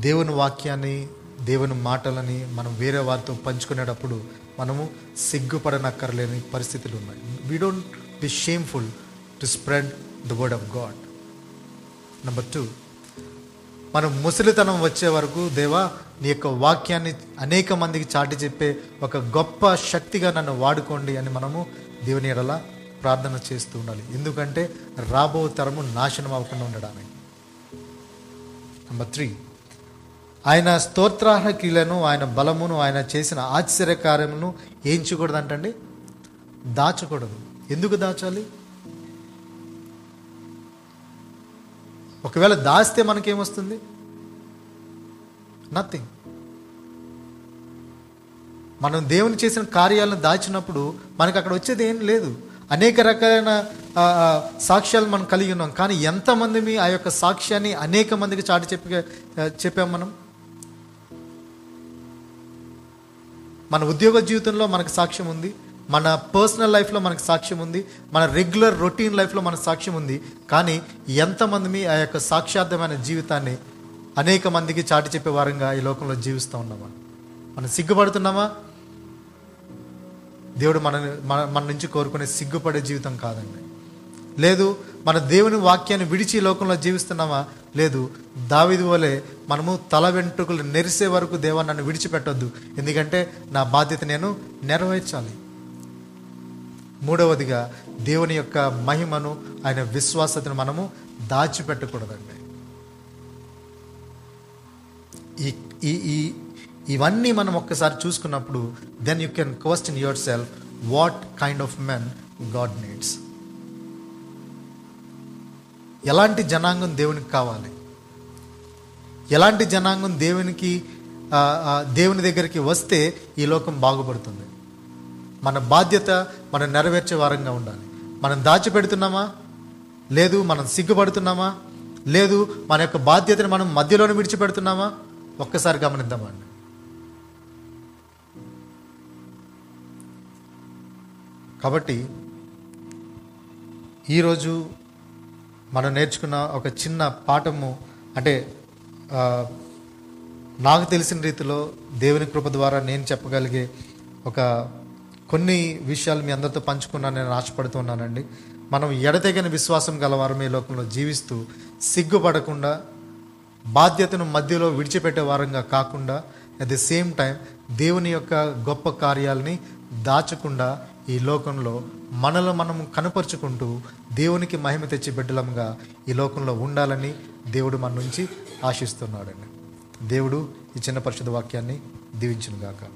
దేవుని వాక్యాన్ని దేవుని మాటలని మనం వేరే వారితో పంచుకునేటప్పుడు మనము సిగ్గుపడనక్కర్లేని పరిస్థితులు ఉన్నాయి. We don't be shameful to spread the word of God number two మనం ముసలితనం వచ్చే వరకు దేవా నీ యొక్క వాక్యాన్ని అనేక మందికి చాటి చెప్పే ఒక గొప్ప శక్తిగా నన్ను వాడుకోండి అని మనము దేవుని ఎడల ప్రార్థన చేస్తూ ఉండాలి. ఎందుకంటే రాబో తరము నాశనం అవ్వకుండా ఉండడానికి నెంబర్ త్రీ ఆయన స్తోత్రాహ క్రియలను ఆయన బలమును ఆయన చేసిన ఆశ్చర్య కార్యములను ఏంచకూడదు అంటండి దాచకూడదు. ఎందుకు దాచాలి? ఒకవేళ దాస్తే మనకేమొస్తుంది? నథింగ్ మనం దేవుని చేసిన కార్యాలను దాచినప్పుడు మనకు అక్కడ వచ్చేది ఏం లేదు. అనేక రకాలైన సాక్ష్యాలు మనం కలిగి ఉన్నాం. కానీ ఎంతమంది మీ ఆ యొక్క సాక్ష్యాన్ని అనేక మందికి చాటి చెప్పి చెప్పాం మనం? మన ఉద్యోగ జీవితంలో మనకు సాక్ష్యం ఉంది మన పర్సనల్ లైఫ్లో మనకు సాక్ష్యం ఉంది మన రెగ్యులర్ రొటీన్ లైఫ్లో మనకు సాక్ష్యం ఉంది. కానీ ఎంతమంది మీ ఆ యొక్క సాక్ష్యార్థమైన జీవితాన్ని అనేక మందికి చాటి చెప్పే వారంగా ఈ లోకంలో జీవిస్తూ ఉన్నామా? మనం సిగ్గుపడుతున్నామా? దేవుడు మన మన మన నుంచి కోరుకునే సిగ్గుపడే జీవితం కాదండి. లేదు మన దేవుని వాక్యాన్ని విడిచి ఈ లోకంలో జీవిస్తున్నామా? లేదు దావిది వలె మనము తల వెంట్రుకలు నెరిసే వరకు దేవా నన్ను విడిచిపెట్టొద్దు. ఎందుకంటే నా బాధ్యత నేను నెరవేర్చాలి. మూడవదిగా దేవుని యొక్క మహిమను ఆయన విశ్వాసతను మనము దాచిపెట్టకూడదండి. ఈ ఈ ఈ ఇవన్నీ మనం ఒక్కసారి చూసుకున్నప్పుడు then you can question yourself what kind of men God needs ఎలాంటి జనాంగం దేవునికి కావాలి? ఎలాంటి జనాంగం దేవునికి దేవుని దగ్గరికి వస్తే ఈ లోకం బాగుపడుతుంది? మన బాధ్యత మనం నెరవేర్చే వారంగా ఉండాలి. మనం దాచిపెడుతున్నామా? లేదు మనం సిగ్గుపడుతున్నామా? లేదు మన యొక్క బాధ్యతను మనం మధ్యలోనే విడిచిపెడుతున్నామా? ఒక్కసారి గమనిద్దామండి. కాబట్టి ఈరోజు మనం నేర్చుకున్న ఒక చిన్న పాఠము అంటే నాకు తెలిసిన రీతిలో దేవుని కృప ద్వారా నేను చెప్పగలిగే ఒక కొన్ని విషయాలు మీ అందరితో పంచుకున్నాను నేను ఆశపడుతున్నానండి మనం ఎడతెగని విశ్వాసం గలవారం ఈ లోకంలో జీవిస్తూ సిగ్గుపడకుండా బాధ్యతను మధ్యలో విడిచిపెట్టే వారంగా కాకుండా అట్ ది సేమ్ టైం దేవుని యొక్క గొప్ప కార్యాలని దాచకుండా ఈ లోకంలో మనలో మనం కనపరుచుకుంటూ దేవునికి మహిమ తెచ్చి బిడ్డలంగా ఈ లోకంలో ఉండాలని దేవుడు మన నుంచి ఆశిస్తున్నాడండి. దేవుడు ఈ చిన్న పరిశుద్ధ వాక్యాన్ని దీవించును గాక